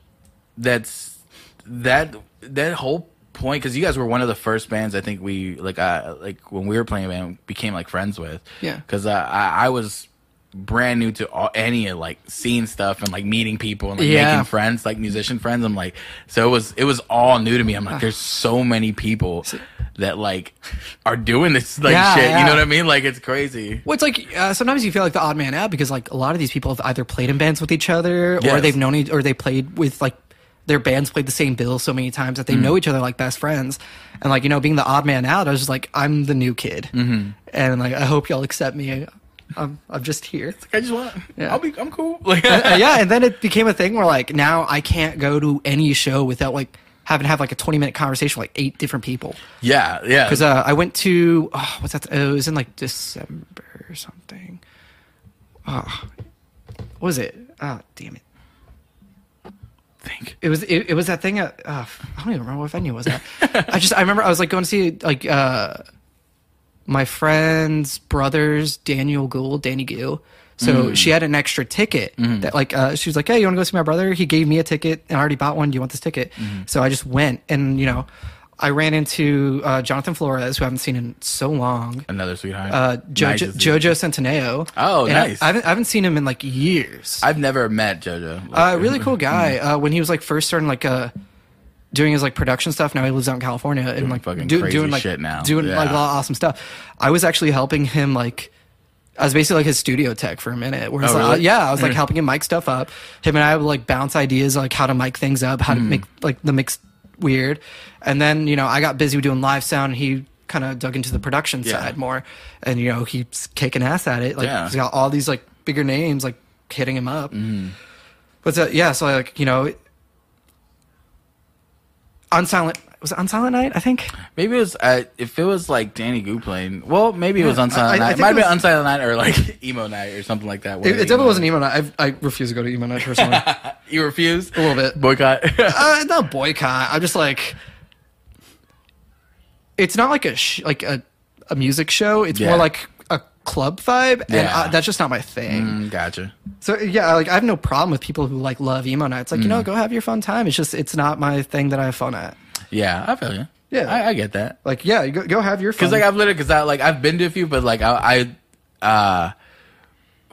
that's that that whole point because you guys were one of the first bands i think we like uh like when we were playing a band became like friends with Yeah. because uh, I, I was brand new to all, any of like seeing stuff and like meeting people and like Yeah. making friends like musician friends i'm like so it was it was all new to me i'm like there's so many people that like are doing this like Yeah, shit you know what i mean like it's crazy well, it's like uh, sometimes you feel like the odd man out because like a lot of these people have either played in bands with each other or they've known each, or they played with like their bands played the same bill so many times that they Mm-hmm. know each other like best friends. And like you know, being the odd man out, I was just like, I'm the new kid, mm-hmm. and like I hope y'all accept me. I'm I'm just here. i just want Yeah. i'll be i'm cool like *laughs* Uh, yeah, and then it became a thing where like now I can't go to any show without like having to have like a 20 minute conversation with like eight different people. yeah yeah Because uh, I went to oh, what's that? It was in like December or something. Oh, what was it? Oh, damn it! think It was it, it was that thing. At, uh, I don't even remember what venue was that. I just I remember I was like going to see like uh, my friend's brother's Daniel Gould, Danny Gill. So she had an extra ticket that like uh, she was like, "Hey, you want to go see my brother?" He gave me a ticket, and I already bought one. Do you want this ticket? So I just went, and you know, I ran into uh, Jonathan Flores, who I haven't seen in so long. Another sweetheart. Uh, Jojo, Nice see. Jojo Centineo. Oh, And I- nice. I, haven't, I haven't seen him in like years. I've never met JoJo. Uh, really cool guy. *laughs* Uh, when he was like first starting like uh, doing his like production stuff. Now he lives out in California and like fucking do- crazy doing like shit now. doing like a lot of awesome stuff. I was actually helping him like. I was basically like his studio tech for a minute. Where Oh, really? uh, yeah, I was like helping him mic stuff up. Him and I would like bounce ideas like how to mic things up, how to Hmm. make like the mix weird. And then you know I got busy doing live sound. And he kind of dug into the production Yeah. side more, and you know he's kicking ass at it. Like Yeah. he's got all these like bigger names like hitting him up. Mm-hmm. But uh, yeah, so like you know, on silent was it on silent night? I think Maybe it was uh, if it was like Danny Goo playing. Well, maybe it was on Silent I- I Night. It Might have been on Silent Night or like *laughs* emo night or something like that. it, it definitely wasn't emo night. I I refuse to go to emo night personally. *laughs* You refuse a little bit. boycott. uh, *laughs* not boycott. I'm just like, it's not like a sh- like a a music show. It's Yeah. more like club vibe, and Yeah. uh, that's just not my thing. Mm, gotcha. So yeah, like I have no problem with people who like love emo nights. Like you Mm. know, go have your fun time. It's just it's not my thing that I have fun at. Yeah, I feel you. Yeah. I, I get that. Like yeah, go, go have your fun. Because like I've literally, because I like I've been to a few, but like I, I uh,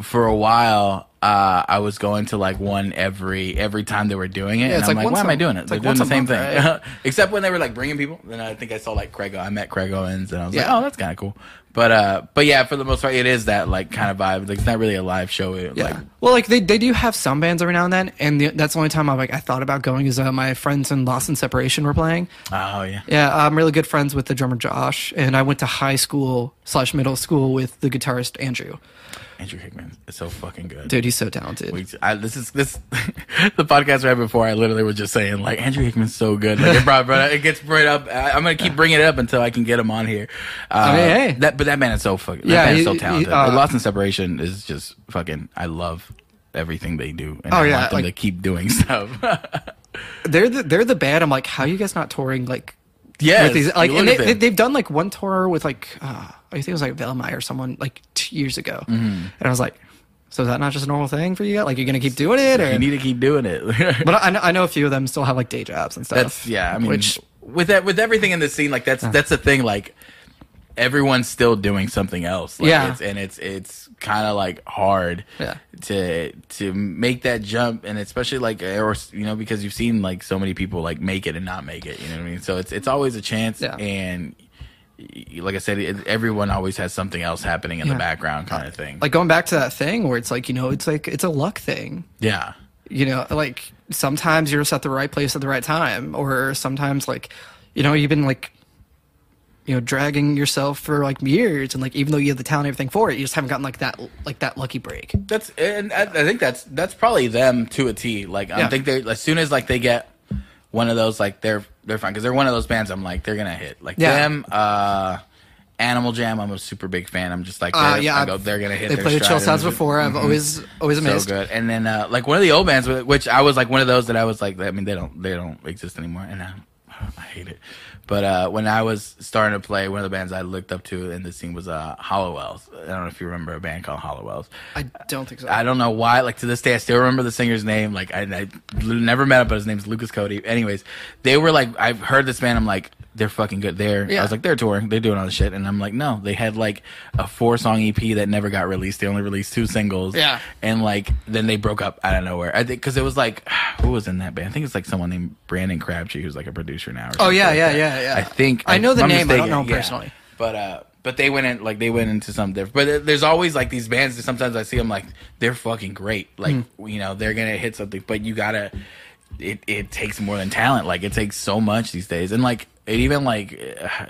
for a while, uh, I was going to like one every every time they were doing it, Yeah, and it's I'm like like, why am I doing it? it's They're like doing the same month, thing, right? *laughs* except when they were like bringing people. Then I think I saw like Craig. I met Craig Owens, and I was like, oh, that's kind of cool. But uh, but yeah, for the most part, it is that like kind of vibe. Like it's not really a live show. It, Yeah. Like well, like they, they do have some bands every now and then, and the, that's the only time I like I thought about going is uh, my friends in Lost in Separation were playing. oh yeah, Yeah, I'm really good friends with the drummer Josh, and I went to high school slash middle school with the guitarist Andrew. Andrew Hickman is so fucking good. Dude, he's so talented. We, I, this is this *laughs* the podcast right before I literally was just saying like Andrew Hickman's so good like it, brought, brought, it gets brought up I, I'm gonna keep bringing it up until I can get him on here uh, mean, hey. that but that man is so fucking Yeah, that man he- is so he- talented uh, Lost in Separation is just fucking I love everything they do and Oh, I yeah, want them to keep doing *laughs* stuff They're the they're the band. I'm like, how are you guys not touring like yeah like and they, they, they've done like one tour with like uh, I think it was like Velmai or someone like two years ago, Mm-hmm. and I was like, so is that not just a normal thing for you? guys? Like you're gonna keep doing it, or you need to keep doing it *laughs* but I, I know, a few of them still have like day jobs and stuff. That's yeah. I mean, which with that with everything in the scene, like that's that's the thing. Like everyone's still doing something else. Like, Yeah. it's, and it's it's kind of like hard. Yeah. To to make that jump, and especially like or you know because you've seen like so many people like make it and not make it. You know what I mean? So it's it's always a chance. Yeah. And like I said, everyone always has something else happening in the background, kind of uh, thing. like going back to that thing where it's like you know it's like it's a luck thing. yeah. you know like sometimes you're just at the right place at the right time or sometimes like you know you've been like you know dragging yourself for like years and like even though you have the talent and everything for it you just haven't gotten like that like that lucky break That's and I, I think that's that's probably them to a T. Like I Yeah. think they as soon as like they get one of those like they're they're fine because they're one of those bands. I'm like they're gonna hit like Yeah. them. uh Animal Jam. I'm a super big fan. I'm just like uh, they're- yeah I go, they're gonna hit. they played chill sounds before i've Mhm. always always so amazed good. And then uh like one of the old bands, which I was like one of those that I was like, I mean they don't they don't exist anymore, and I, I hate it. But uh when I was starting to play, one of the bands I looked up to in the scene was uh Hollowells. I don't know if you remember a band called Hollowells. i don't think so I don't know why. Like to this day, I still remember the singer's name. Like I, I never met him, but his name's Lucas Cody. Anyways, they were like, I've heard this band. I'm like, they're fucking good. They're. I was like, they're touring. They're doing all this shit, and I'm like, no, they had like a four song EP that never got released. They only released two singles. Yeah. And like then they broke up out of nowhere. I think because it was like *sighs* who was in that band? I think it's like someone named Brandon Crabtree who's like a producer now. Or Oh, yeah, like yeah, that. yeah, yeah. I think I know the I'm name, I don't know him yeah. personally. But uh, but they went in like they went into something different. But there's always like these bands that sometimes I see them like they're fucking great. Like Hmm. you know they're gonna hit something, but you gotta. It it takes more than talent. Like it takes so much these days, and like it even like. Uh,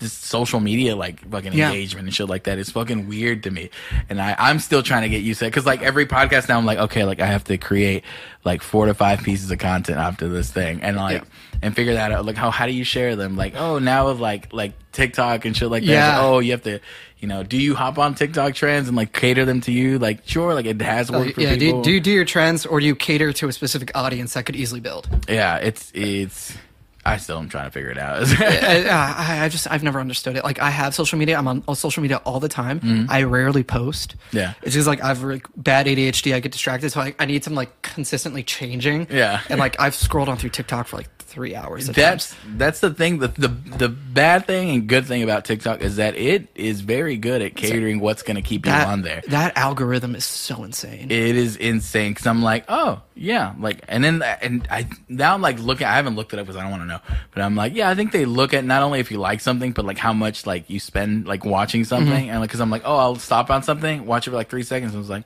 just social media like fucking Yeah. engagement and shit like that is fucking weird to me and i i'm still trying to get used to it because like every podcast now i'm like okay like i have to create like four to five pieces of content after this thing and like Yeah. and figure that out like how how do you share them like oh now with like like tiktok and shit like that Yeah. Like, oh you have to you know do you hop on tiktok trends and like cater them to you like sure like it has worked for yeah do people you, do you do your trends or do you cater to a specific audience that could easily build yeah it's it's i still am trying to figure it out *laughs* I, *laughs* I, I just I've never understood it. Like I have social media. I'm on, on social media all the time. I rarely post. Mm-hmm. Yeah. it's just like I've like bad ADHD. I get distracted, so I, I need some like consistently changing. Yeah. and like I've scrolled on through TikTok for like three hours. At That's times. that's the thing. The, the the bad thing and good thing about TikTok is that it is very good at catering what's going to keep you on there. that algorithm is so insane. It is insane because I'm like, oh yeah, like, and then and I now I'm like looking. I haven't looked it up because I don't want to know, but I'm like, yeah, I think they look at not only if you like something, but like how much like you spend like watching something, Mm-hmm. and like because I'm like, oh, I'll stop on something, watch it for like three seconds, and I was like.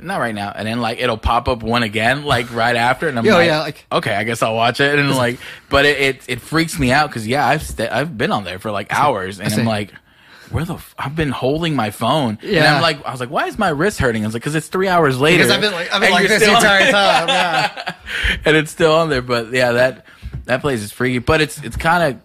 Not right now, and then like it'll pop up one again, like right after, and I'm *laughs* Yeah, like, yeah, like- okay, I guess I'll watch it, and *laughs* like, but it it, it freaks me out because yeah, I've st- I've been on there for like hours, and. I'm like, where the f- I've been holding my phone, and I'm like, I was like, why is my wrist hurting? I was like, because it's three hours later, because I've been like I've been like this the entire time. Yeah. *laughs* and it's still on there. But yeah, that that place is freaky. But it's it's kind of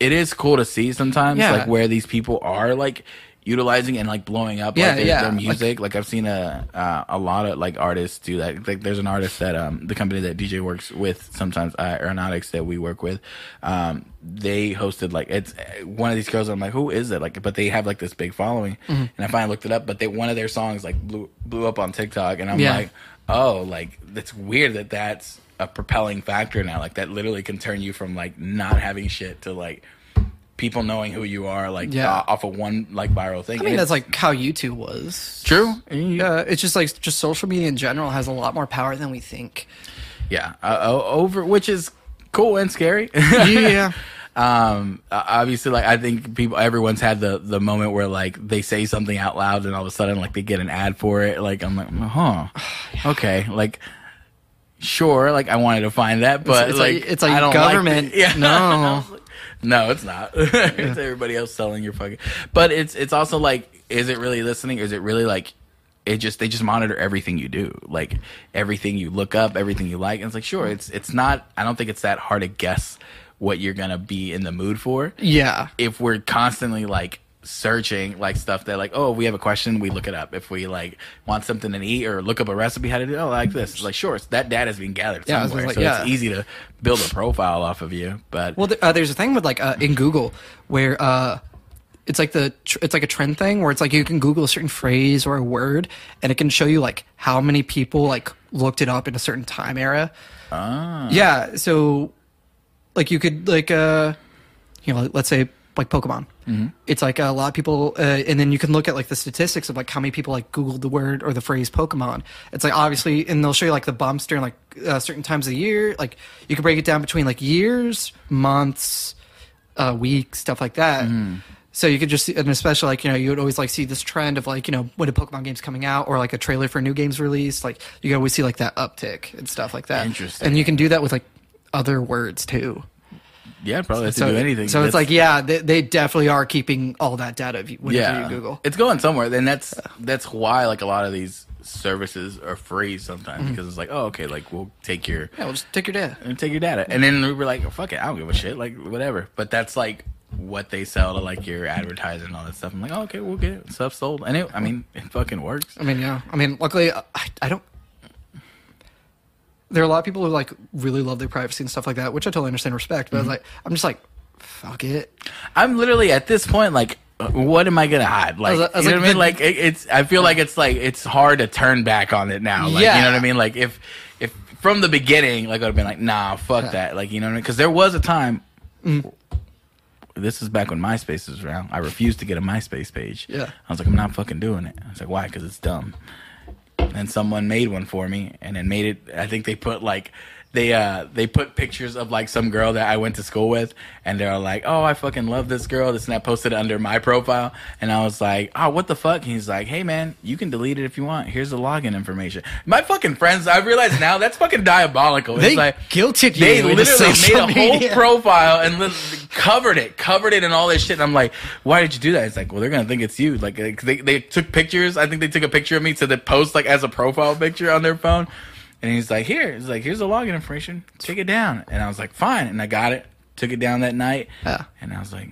it is cool to see sometimes Yeah. like where these people are like utilizing and like blowing up Yeah, like, their, yeah. their music. Like, I've seen a uh, a lot of like artists do that. Like there's an artist that um the company that DJ works with sometimes uh, Aeronautics that we work with. Um, they hosted like it's uh, one of these girls. I'm like, who is it? Like, but they have like this big following, Mm-hmm. and I finally looked it up. But they one of their songs like blew blew up on TikTok, and I'm Yeah. like, oh, like that's weird that that's a propelling factor now. Like that literally can turn you from like not having shit to like people knowing who you are, like Yeah. uh, off of one like viral thing. I mean, And that's like how YouTube was. true. Yeah, Uh, it's just like just social media in general has a lot more power than we think. yeah. Uh, over which is cool and scary. *laughs* Yeah. um obviously like i think people everyone's had the the moment where like they say something out loud and all of a sudden like they get an ad for it like i'm like huh *sighs* okay like sure like i wanted to find that but it's like, like- it's like I don't government. the- *laughs* yeah No. *laughs* no it's not. *laughs* It's everybody else selling your fucking but it's it's also like is it really listening? Is it really like it just they just monitor everything you do like everything you look up everything you like. And it's like sure it's it's not i don't think it's that hard to guess what you're gonna be in the mood for. Yeah. if we're constantly like searching like stuff that like oh we have a question we look it up if we like want something to eat or look up a recipe how to do it, oh like this like sure it's, that data's being gathered Yeah, somewhere like, so yeah. it's easy to build a profile off of you but Well, th- uh, there's a thing with like uh, in Google where uh, it's like the tr- it's like a trend thing where it's like you can Google a certain phrase or a word and it can show you like how many people like looked it up in a certain time era. ah, Yeah, so like you could like uh, you know, let's say like Pokemon. It's like a lot of people, uh, and then you can look at like the statistics of like how many people like Googled the word or the phrase Pokemon. It's like obviously, and they'll show you like the bumps during like uh, certain times of the year. Like you can break it down between like years, months, uh, weeks, stuff like that. So you could just, see, and especially like you know, you would always like see this trend of like you know when a Pokemon game's coming out or like a trailer for a new game's released. Like you always see like that uptick and stuff like that. Interesting. And you can do that with like other words too. Yeah probably to So, do anything so it's like, yeah, they, they definitely are keeping all that data whenever yeah you Google. it's going somewhere and that's that's why like a lot of these services are free sometimes Mm-hmm. because it's like oh okay like we'll take your Yeah, well, just take your data. and take your data. And then we were like, oh, fuck it, I don't give a shit, like whatever. But that's like what they sell to like your advertising and all that stuff. I'm like, oh, okay, we'll get it. Stuff sold. And it, I mean, it fucking works. I mean, yeah. I mean, luckily, I, I don't. There are a lot of people who like really love their privacy and stuff like that, which I totally understand and respect. But Mm-hmm. like, I'm just like, fuck it. I'm literally at this point like. What am I gonna hide? Like, was- I was you know like, what I mean? Like, it, it's. I feel like it's like it's hard to turn back on it now. Like, you know what I mean? Like, if if from the beginning, like, I'd have been like, nah, fuck Yeah. that. Like, you know what I mean? Because there was a time. Mm. This is back when MySpace was around. I refused to get a MySpace page. Yeah. I was like, I'm not fucking doing it. I was like, why? Because it's dumb. And someone made one for me, and then made it. I think they put like they uh they put pictures of like some girl that I went to school with, and they're like, oh, I fucking love this girl. This and that posted under my profile, and I was like, oh, what the fuck? And he's like, hey man, you can delete it if you want. Here's the login information. My fucking friends, I realize now that's fucking diabolical. They it's like guilted you. they literally made a whole *laughs* profile and li- covered it, covered it, and all this shit. And I'm like, why did you do that? It's like, well, they're gonna think it's you. Like, they they took pictures. I think they took a picture of me to the post like as a profile picture on their phone. And he's like, here, he's like, here's the login information. Take it down. And I was like, fine. And I got it. Took it down that night. Yeah. And I was like,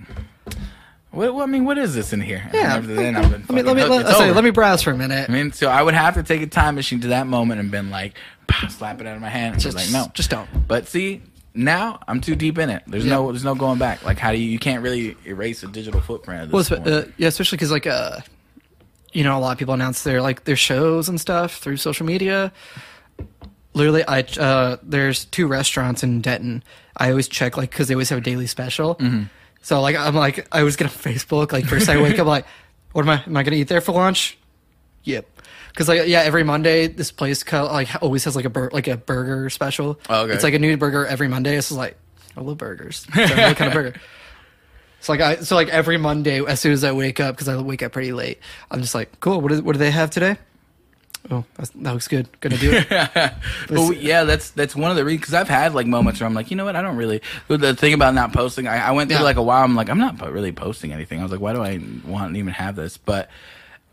what? what I mean, what is this in here? And Yeah. after then, I've been Let me let me hooked. let, It's sorry, over. let me browse for a minute. I mean, so I would have to take a time machine to that moment and been like, pow, slap it out of my hand. And Just just like, no, just don't. but see, now I'm too deep in it. There's no, there's no going back. Like, how do you? You can't really erase a digital footprint. At Well, this point. uh, yeah, especially because like uh, you know, a lot of people announce their like their shows and stuff through social media. Literally, I uh, there's two restaurants in Denton. I always check like because they always have a daily special. Mm-hmm. So like I'm like I always get on Facebook. Like first I *laughs* wake up like, what am I? Am I gonna eat there for lunch? Yep. Because like yeah, every Monday this place like always has like a bur- like a burger special. Oh, okay. It's like a new burger every Monday. It's just like I love burgers. So what kind of burger? *laughs* So like I so like every Monday as soon as I wake up because I wake up pretty late, I'm just like, cool. What, is, what do they have today? Oh, that's, that looks good. Gonna do it. *laughs* but we, yeah, that's that's one of the reasons. Because I've had like moments where I'm like, you know what? I don't really. The thing about not posting, I, I went through Yeah. like a while. I'm like, I'm not really posting anything. I was like, why do I want to even have this? But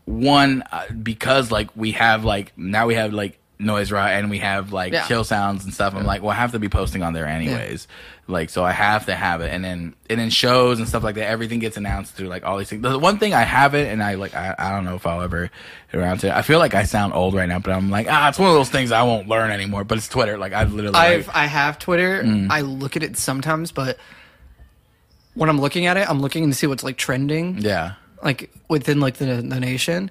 one, uh, because like we have like now we have like noise raw and we have like Yeah. chill sounds and stuff. I'm like, well, I have to be posting on there anyways. Like, so I have to have it. And then, and then shows and stuff like that, everything gets announced through like all these things. The one thing I have it and I like, I, I don't know if I'll ever get around to it. I feel like I sound old right now, but I'm like, ah, it's one of those things I won't learn anymore, but it's Twitter. Like, I've literally, I've like, I have Twitter. Mm. I look at it sometimes, but when I'm looking at it, I'm looking to see what's like trending, yeah. like within like the the nation.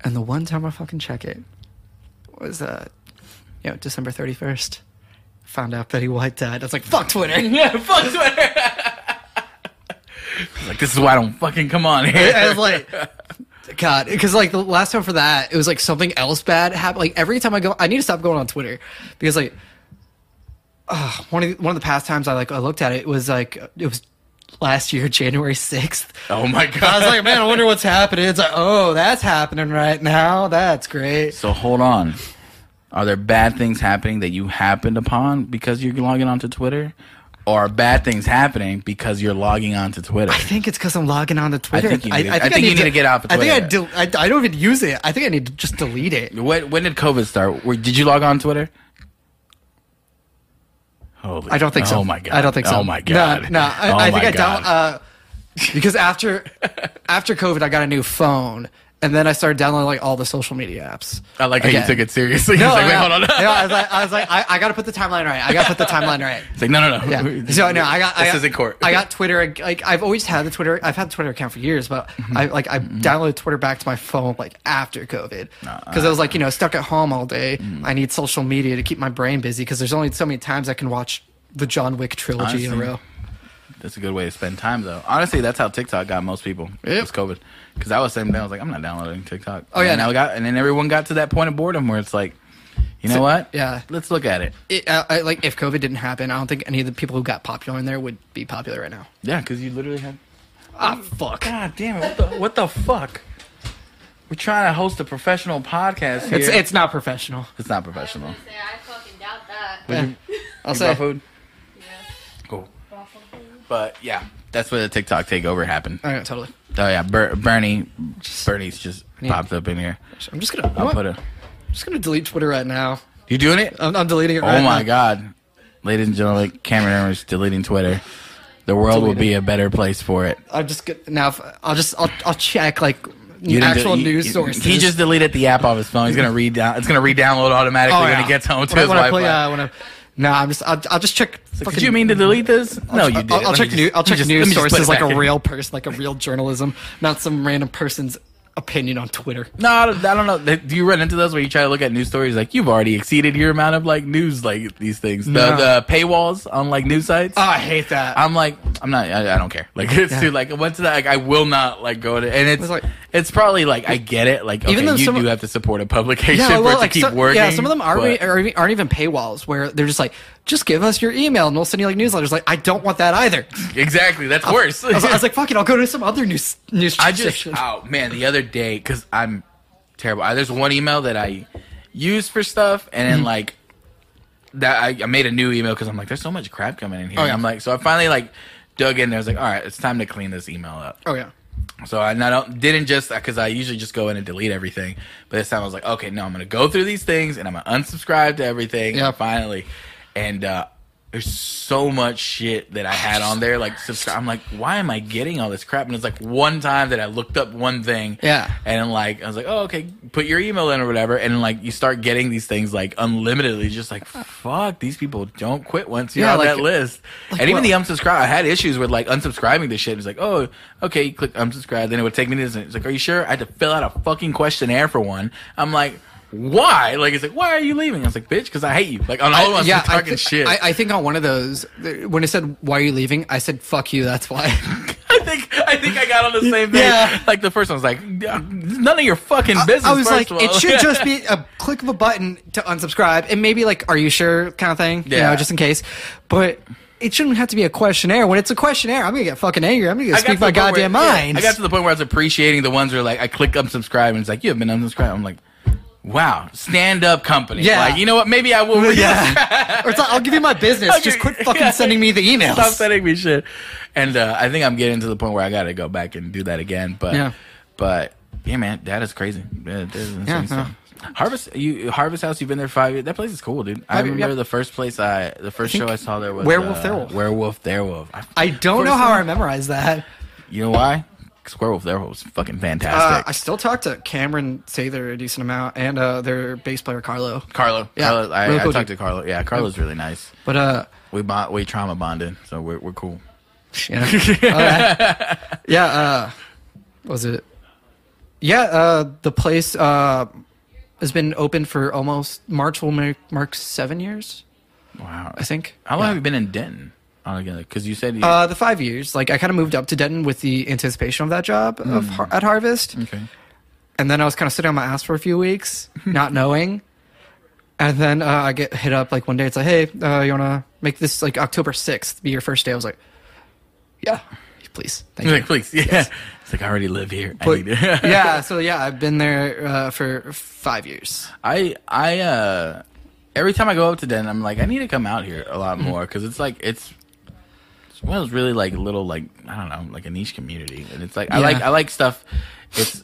And the one time I fucking check it was uh, you know, December 31st. Found out Betty White died. I was like, fuck Twitter. *laughs* Yeah, fuck Twitter. *laughs* like, this is why I don't fucking come on here. I was like, God, because like the last time for that, it was like something else bad happened. Like every time I go, I need to stop going on Twitter because like, uh, one of the, one of the past times I like I looked at it, it was like it was last year January sixth. oh my god. I was like, man, I wonder what's happening. It's like, oh, that's happening right now. That's great. So hold on. Are there bad things happening that you happened upon because you're logging onto Twitter? Or are bad things happening because you're logging onto Twitter? I think it's because I'm logging on to Twitter. think you need to- I think you need to get off of I think I, Twitter. del- I I don't even use it. I think I need to just delete it. When, when did COVID start? Did you log on to Twitter? Holy, I don't think so. Oh my god! I don't think so. Oh my god! No, no. I, oh I think I don't. Uh, because after *laughs* after COVID, I got a new phone, and then I started downloading like all the social media apps. I like how Again. you took it seriously. *laughs* No, It's like, wait, no, hold on. no, I was *laughs* like, I was like, I, I got to put the timeline right. I got to put the timeline right. It's like no, no, no. Yeah. So no, I got. I This got, is in court. I got Twitter. Like I've always had the Twitter. I've had the Twitter account for years, but Mm-hmm. I like I downloaded Twitter back to my phone like after COVID because I was like you know stuck at home all day. mm. I need social media to keep my brain busy because there's only so many times I can watch the John Wick trilogy in a Honestly. row. That's a good way to spend time, though. Honestly, that's how TikTok got most people. It's COVID. Because I was sitting down, I was like, I'm not downloading TikTok. Oh, yeah, and, no. I got, and then everyone got to that point of boredom where it's like, you know what? yeah. Let's look at it. It, uh, I, like if COVID didn't happen, I don't think any of the people who got popular in there would be popular right now. Yeah, because you literally had. Ah, fuck. God damn it! What the, what the fuck? We're trying to host a professional podcast here. It's it's not professional. It's not professional. I, Say, I fucking doubt that. Yeah. I'll You say. brought food. Yeah. Cool. But yeah, that's where the TikTok takeover happened. Oh yeah, totally. Oh yeah, Ber- Bernie, Bernie's just Yeah. popped up in here. I'm just gonna. I'll I'm put it. just gonna delete Twitter right now. You doing it? I'm, I'm deleting it. Oh right my now. god, ladies and gentlemen, Cameron Ermish's deleting Twitter. The world will be a better place for it. I'm just gonna now. I'll just I'll I'll check like actual de- news he- sources. He just deleted the app off his phone. He's gonna read down. It's gonna re-download automatically Oh, when yeah. he gets home to when, his when I play, uh, when I, no, I'm just I'll, I'll just check. Did fucking- you mean to delete this? No, you did. I'll, I'll check new, I'll check news sources like a real person, like a real journalism, not some random person's opinion on Twitter. No, I don't, I don't know. Do you run into those where you try to look at news stories like you've already exceeded your amount of like news like these things? The, No. the paywalls on like news sites. Oh, I hate that. I'm like, I'm not. I, I don't care. Like *laughs* it's Yeah. too like once that like I will not like go to. And it's It's like- it's probably like I get it. Like okay, Even though you some- do have to support a publication yeah, for well, it like to keep some, working. yeah, some of them aren't, but- are, even- aren't even paywalls where they're just like, just give us your email and we'll send you like newsletters. Like, I don't want that either. exactly. That's worse. I was, I was like, *laughs* fuck it, I'll go to some other news news I just section. oh man, the other day because I'm terrible. I, there's one email that I use for stuff, and Mm-hmm. then like that I, I made a new email because I'm like, there's so much crap coming in here. Oh, yeah. I'm like, so I finally like dug in there. I was like, all right, it's time to clean this email up. oh yeah, So I not didn't just because I usually just go in and delete everything, but this time I was like, okay, no, I'm gonna go through these things and I'm gonna unsubscribe to everything. Yeah. finally, and uh, there's so much shit that I had on there. Like, subscribe. I'm like, why am I getting all this crap? And it's like one time that I looked up one thing, Yeah. and like I was like, oh, okay, put your email in or whatever, and like you start getting these things like unlimitedly. Just like, fuck, these people don't quit once you're Yeah, on like- that list. like and even what- the unsubscribe, I had issues with like unsubscribing to shit. It's like, oh, okay, you click unsubscribe, then it would take me to this. It's like, are you sure? I had to fill out a fucking questionnaire for one. I'm like, why? Like, it's like, why are you leaving? I was like, bitch, because I hate you. Like, on all of us, yeah. yeah, I, talking thi- shit. I, I think on one of those, when it said "Why are you leaving?" I said "Fuck you." That's why. *laughs* I think I think I got on the same thing. Yeah. Like the first one was like, none of your fucking business. I was first like, it should *laughs* just be a click of a button to unsubscribe, and maybe like, "Are you sure?" kind of thing. You know, just in case. But it shouldn't have to be a questionnaire. When it's a questionnaire, I'm gonna get fucking angry. I'm gonna I speak my goddamn where- yeah, mind. I got to the point where I was appreciating the ones where like I click unsubscribe and it's like you have been unsubscribed. I'm like, wow, stand up company. Yeah. like you know what? Maybe I will. *laughs* yeah. or it's like, I'll give you my business. Okay, Just quit fucking yeah. *laughs* sending me the emails. Stop sending me shit. And uh, I think I'm getting to the point where I got to go back and do that again. But Yeah. but yeah, man, that is crazy. That- that is Yeah, Harvest, you Harvest House. You've been there five years. That place is cool, dude. I years, remember the first place I, the first think show I saw there was Werewolf uh, Therewolf. Werewolf Therewolf. I, I don't know how? I memorized that. you know why? Werewolf Thewolf was fucking Uh, fantastic. I still talk to Cameron Sather a decent amount, and uh, their bass player Carlo. Carlo, Yeah, Carlo, I, real I talked to Carlo. Yeah, Carlo's really nice. But uh, We bond, we trauma bonded, so we're we're cool. *laughs* uh, yeah. Uh, was it? Yeah, uh, the place uh, has been open for almost March will mark, mark seven years, Wow. I think. How long Yeah. have you been in Denton? Altogether, because you said you, Uh, the five years. Like I kind of moved up to Denton with the anticipation of that job of Har- at Harvest, okay. and then I was kind of sitting on my ass for a few weeks, *laughs* not knowing. And then uh, I get hit up like one day. It's like, hey, uh, you wanna make this like October sixth be your first day? I was like, yeah, please, thank you. like, please, yeah. It's like I already live here. I But, need to- *laughs* yeah, so yeah, I've been there uh, for five years. I I uh every time I go up to Denton, I'm like I need to come out here a lot more because it's like it's it's one of really like little like I don't know like a niche community, and it's like I Yeah. like I like stuff. It's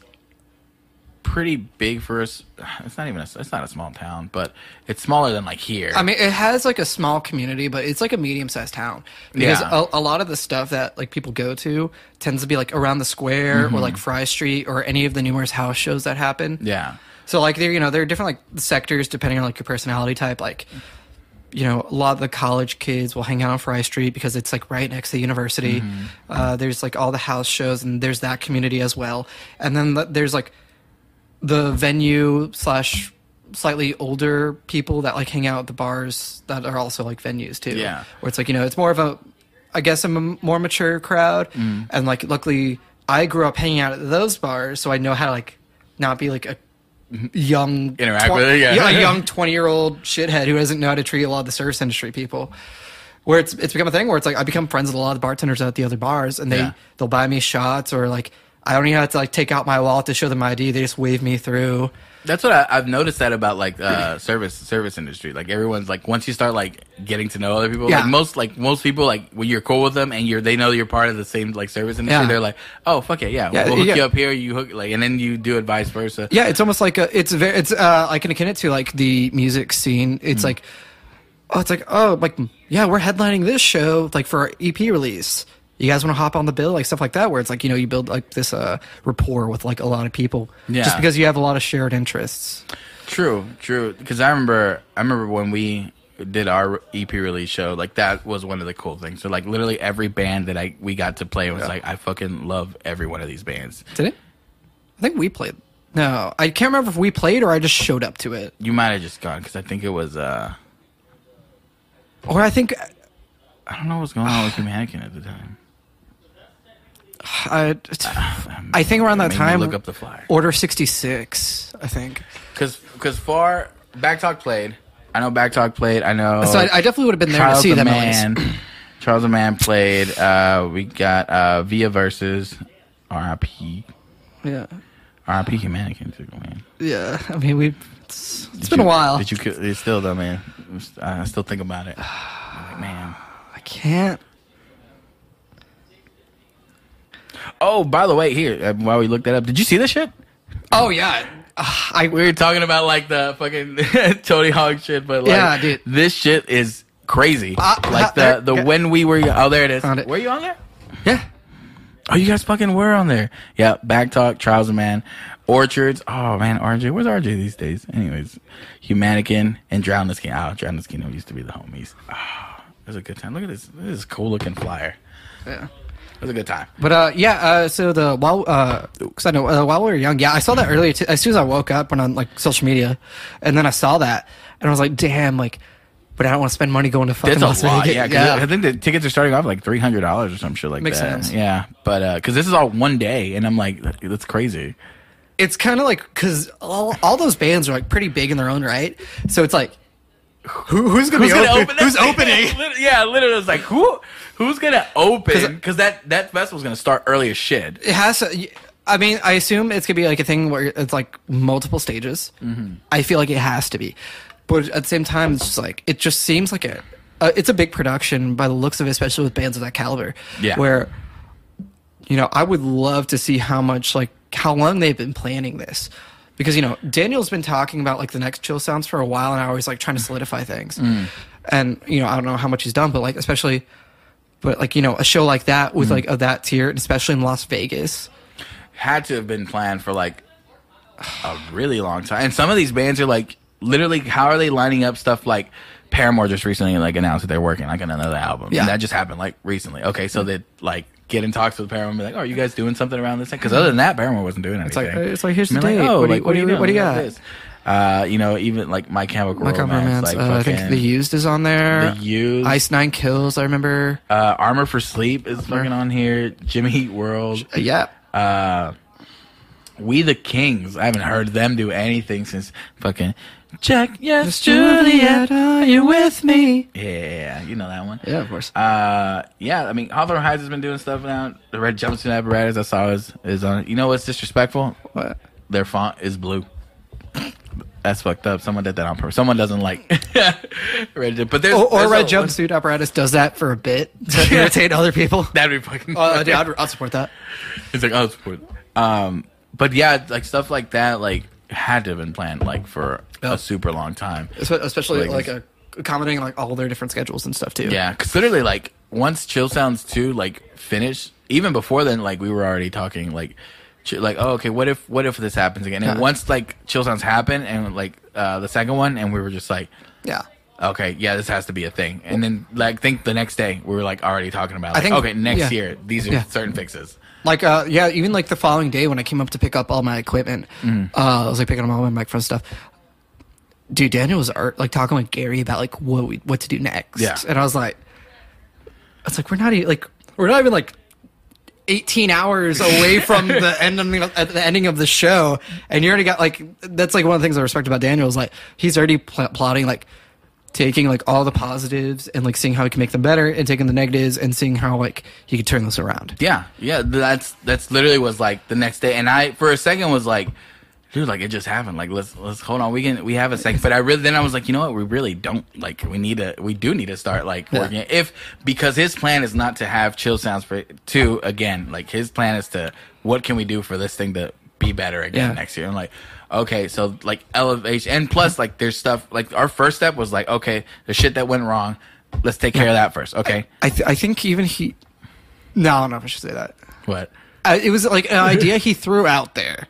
pretty big for us. *sighs* It's not even a, it's not a small town, but it's smaller than like here. I mean, it has like a small community, but it's like a medium-sized town because Yeah. a, a lot of the stuff that like people go to tends to be like around the square or mm-hmm. like Fry Street or any of the numerous house shows that happen. yeah. So like there, you know, there are different like sectors depending on like your personality type. Like, you know, a lot of the college kids will hang out on Fry Street because it's like right next to the university. Uh, there's like all the house shows, and there's that community as well. And then the, there's like the venue slash slightly older people that like hang out at the bars that are also like venues too. Yeah. where it's like you know it's more of a, I guess a m- more mature crowd, Mm. and like luckily I grew up hanging out at those bars, so I know how to like not be like a young. Interact with it, yeah. a *laughs* young 20 year old shithead who doesn't know how to treat a lot of the service industry people where it's it's become a thing where it's like I become friends with a lot of the bartenders at the other bars and they Yeah. they'll buy me shots or like I don't even have to like take out my wallet to show them my ID they just wave me through That's what I, I've noticed that about like uh, *clears throat* service service industry. Like everyone's like once you start like getting to know other people, Yeah. like most like most people like when you're cool with them and you're they know you're part of the same like service industry, Yeah. they're like, oh fuck it, yeah, Yeah, we'll hook you up here, you hook like, and then you do it vice versa. yeah it's almost like a it's very it's uh I can akin it to like the music scene it's Mm. like oh it's like oh like yeah we're headlining this show like for our EP release you guys want to hop on the bill like stuff like that where it's like you know you build like this uh rapport with like a lot of people Yeah. just because you have a lot of shared interests True, true. Because I remember, I remember when we did our EP release show, like that was one of the cool things. So like literally every band that I we got to play was like I fucking love every one of these bands. Did it? I think we played. No, I can't remember if we played or I just showed up to it. You might have just gone because I think it was uh Or I think I don't know what's going on with Humanican at the time. I, *sighs* I think around that Made me time. look up the flyer. Order sixty six. I think. Because because far Backtalk played. I know Backtalk played. I know. So I, I definitely would have been there to Charles see the them. at least. Man. *clears throat* Trials of Man played. Uh, we got uh, Via versus R.I.P. Yeah, R.I.P. Humanican too, man. yeah. I mean, we. It's, it's Did been you- a while. Did you? It's still though, man. I still think about it. I'm *sighs* like, man. I can't. Oh, by the way, here uh, while we looked that up, did you see this shit? Oh yeah. Uh, I We were talking about like the fucking *laughs* Tony Hawk shit, but like, Yeah, dude. this shit is crazy. Uh, like uh, the there- the yeah. when we were oh there it is. Found it. Were you on there? yeah. Oh, you guys fucking were on there. Yeah, Back Talk, Trials of Man, Orchards. Oh man, RJ, where's RJ these days? Anyways, Humanican and Drown the Skin. Oh, Drown the Skin used to be the homies. Oh, it was a good time. Look at this. This is cool looking flyer. Yeah. It was a good time. But uh, yeah. Uh, so the while uh, cause I know uh, while we were young, yeah, I saw that earlier. As soon as I woke up, went on like social media, and then I saw that, and I was like, damn, like, but I don't want to spend money going to fucking That's Las a lot. Vegas. Yeah, 'cause I think the tickets are starting off like three hundred dollars or some shit like Makes that. sense. Yeah, but uh because this is all one day, and I'm like, that's crazy. it's kind of like because all, all those bands are like pretty big in their own right. So it's like, who, who's gonna Who's be gonna open? open? Who's thing? opening? *laughs* Lit- yeah, literally, it's like who who's gonna open? Because that that festival's gonna start early as shit. It has. To, I mean, I assume it's gonna be like a thing where it's like multiple stages. Mm-hmm. I feel like it has to be, but at the same time, it's just like it just seems like a. Uh, it's a big production by the looks of it, especially with bands of that caliber. Yeah. Where, you know, I would love to see how much like how long they've been planning this, because you know Daniel's been talking about like the next chill sounds for a while, and I always like trying to solidify things. Mm. And you know, I don't know how much he's done, but like especially, but like you know, a show like that Mm. with like of that tier, and especially in Las Vegas. had to have been planned for like a really long time. And some of these bands are like literally how are they lining up stuff like Paramore just recently like announced that they're working like on another album. Yeah. And that just happened like recently. Okay, so they like get in talks with Paramore and be like, Oh, are you guys doing something around this? Thing? Because other than that, Paramore wasn't doing anything. like- it's like, here's the they're date. What do you- what do you- doing? what do you got? this. Uh, you know, even like My Chemical My Romance, like uh, I think the Used is on there. The Used. Ice Nine Kills. I remember. uh, Armor for Sleep is fucking on here. Jimmy Eat World. Uh, yeah. Uh, We the Kings. I haven't heard them do anything since fucking Check. Yes, Juliet. are you with me? Yeah, you know that one. Yeah, of course. Uh, yeah. I mean, Hawthorne Heights has been doing stuff now. The red jumpsuit apparatus I saw is is on. You know what's disrespectful? What? Their font is blue. That's fucked up. Someone did that on purpose. Someone doesn't like *laughs* red. jump- But there's Or, or there's red a- jumpsuit apparatus does that for a bit *laughs* to irritate other people. That'd be fucking. Uh, dude, I'd, I'd support that. It's like oh, support. Um, but yeah, like stuff like that, like had to have been planned like for Yeah. a super long time. Especially Like- like, accommodating like all their different schedules and stuff too. Yeah, because literally, like once Chill Sounds two like finished, even before then, like we were already talking like. Like oh okay what if what if this happens again and Yeah. once like chill sounds happen and like uh the second one and we were just like Yeah. okay yeah this has to be a thing and then like think the next day we were like already talking about I like, think- okay next yeah. year these are Yeah. certain fixes Like uh yeah, even like the following day when I came up to pick up all my equipment, Mm. uh I was like picking up all my microphone stuff. Dude, Daniel was art like talking with Gary about like what we, what to do next. Yeah. And I was like it's like we're not even like we're not even like 18 hours away *laughs* from the ending of, at the ending of the show and you already got like that's like one of the things I respect about Daniel is like he's already pl- plotting like taking like all the positives and like seeing how he can make them better and taking the negatives and seeing how like he could turn this around. Yeah, yeah, that's that's literally was like the next day, and I for a second was like, dude, like it just happened. Like let's let's hold on, we can we have a second. But I really then I was like, you know what, we really don't like we need to we do need to start like Yeah. working if because his plan is not to have chill sounds for two again. Like his plan is to what can we do for this thing to be better again Yeah. next year. I'm like. Okay, so like elevation, and plus like there's stuff like our first step was like okay, the shit that went wrong, let's take care of that first. Okay, I th- I think even he. No, I don't know if I should say that. what? Uh, it was like an idea he threw out there.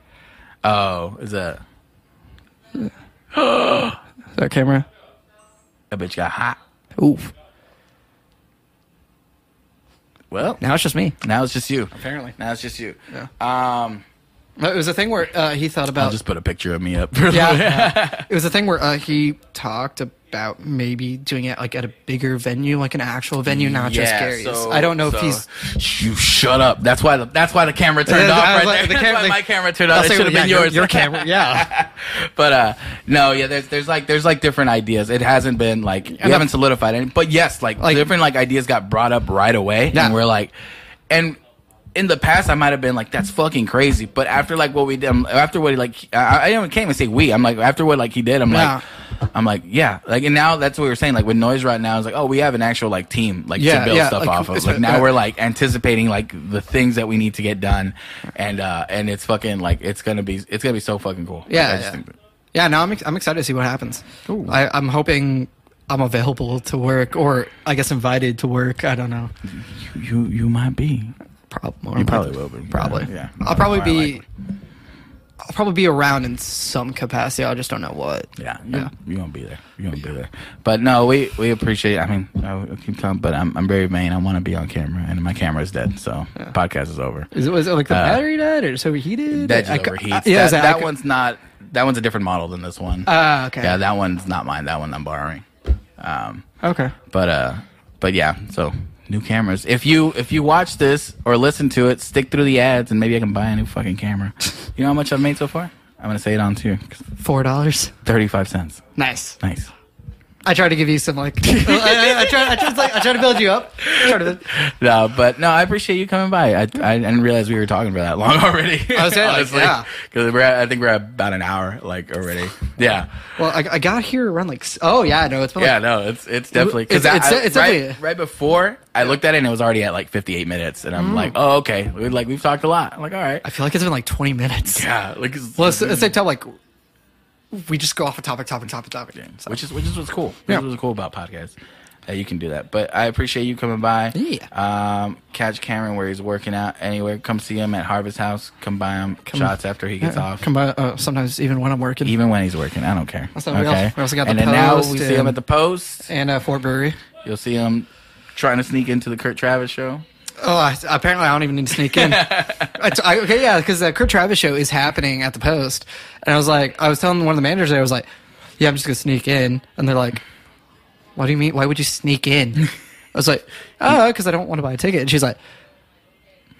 Oh, is that *gasps* Is that camera? that bitch got hot? Oof. Well, Now it's just me. now it's just you. Apparently. Now it's just you. Yeah. Um, It was a thing where uh, he thought about. I'll about. just put a picture of me up. For yeah. *laughs* it was a thing where uh, he talked about maybe doing it like at a bigger venue, like an actual venue, not just Yeah, Gary's. so- I don't know so- if he's. You shut up. That's why. The, that's why the camera turned off right like- there. the *laughs* That's cam- why my camera turned off. It should have yeah, been yours. Your *laughs* camera, yeah. but uh, no, yeah. There's there's like there's like different ideas. It hasn't been like we haven't solidified any. But yes, like, Like- different like ideas got brought up right away, Yeah. and we're like, and. In the past, I might have been like, "That's fucking crazy," but after like what we did, um, after what he like, I, I can't even say we. I'm like, after what like he did, I'm Yeah. like, I'm like, yeah, like, and now that's what we are saying. Like with noise right now, it's like, oh, we have an actual like team, like Yeah, to build yeah, stuff like, off of. Like now we're like anticipating like the things that we need to get done, and uh and it's fucking like it's gonna be it's gonna be so fucking cool. Like, Yeah, I just yeah. that- Yeah, no, I'm ex- I'm excited to see what happens. I, I'm hoping I'm available to work, or I guess invited to work. I don't know. you you might be. Probably, You probably will be. Probably. Yeah. I'll probably be. likely. I'll probably be around in some capacity. I just don't know what. Yeah, Yeah. yeah, you won't be there. You won't be there. But no, we we appreciate. I mean, I will keep telling, but I'm I'm very vain. I want to be on camera, and my camera is dead, so podcast is over. Is it was it like the Uh, battery died or just overheated? That I just cou- overheats. uh, yeah, that is that, that one's not. That one's a different model than this one. Ah, okay. Yeah, that one's not mine. That one I'm borrowing. Um, Okay. but uh, but yeah. So new cameras. If you if you watch this or listen to it, stick through the ads, and maybe I can buy a new fucking camera. you know how much I've made so far? I'm gonna say it on too. Four dollars. Thirty five cents. Nice. Nice. I try to give you some like. *laughs* I, I, I try. I try, to, like, I try to build you up. To, No, but no, I appreciate you coming by. I, I didn't realize we were talking for that long *laughs* already. I was saying, like, yeah. because we're at, I think we're at about an hour like already. Yeah, well, I, I got here around like. Oh yeah, no, it's been yeah, no, it's it's definitely because It's- it's- it's right, definitely- right before I looked at it and it was already at like 58 minutes, and I'm mm. like, oh okay, we like we've talked a lot. I'm like, all right, I feel like it's been like 20 minutes. yeah, like it's- Well, it's, the same time, like we just go off a topic, topic, topic, topic. So. which is which is what's cool. Which Yeah. is what's cool about podcasts. That you can do that, but I appreciate you coming by. Yeah. Um, catch Cameron where he's working out anywhere. Come see him at Harvest House. Come buy him shots after he gets Yeah, off. Come by. Uh, sometimes even when I'm working. Even when he's working, I don't care. Also, we also- we also got and the then now Post we see him at the post. and uh, Fort Brewery. You'll see him trying to sneak into the Kurt Travis show. Oh, I, apparently I don't even need to sneak in. *laughs* I, I- okay, yeah, because the Kurt Travis show is happening at the Post, and I was like, I was telling one of the managers there, I was like, yeah, I'm just gonna sneak in, and they're like, what do you mean? Why would you sneak in? *laughs* I was like, oh, because I don't want to buy a ticket. And she's like,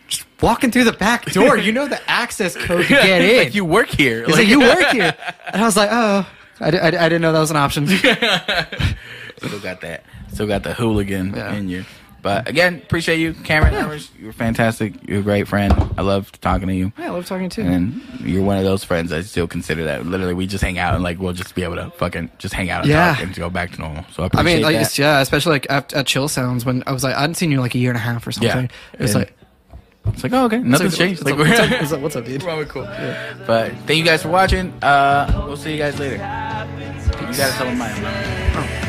just walking through the back door, you know the access code to get in. like you work here. He's like, you work here, and I was like, oh, I, I, I didn't know that was an option. *laughs* still got that. Still got the hooligan Yeah. in you. But again, appreciate you, Cameron. Ermish. You're fantastic. You're a great friend. I love talking to you. Yeah, I love talking too. And you're one of those friends I still consider that. Literally, we just hang out and like we'll just be able to fucking just hang out and Yeah. talk and go back to normal. So I I appreciate mean, like, that. yeah, especially like at, at Chill Sounds when I was like, I hadn't seen you in like a year and a half or something. Yeah. It was And- like, It's like, oh, okay, nothing's what's changed. up, Like, what's up, *laughs* what's up, what's up, dude? we're all cool. But thank you guys for watching. Uh, we'll see you guys later. You gotta tell them mine.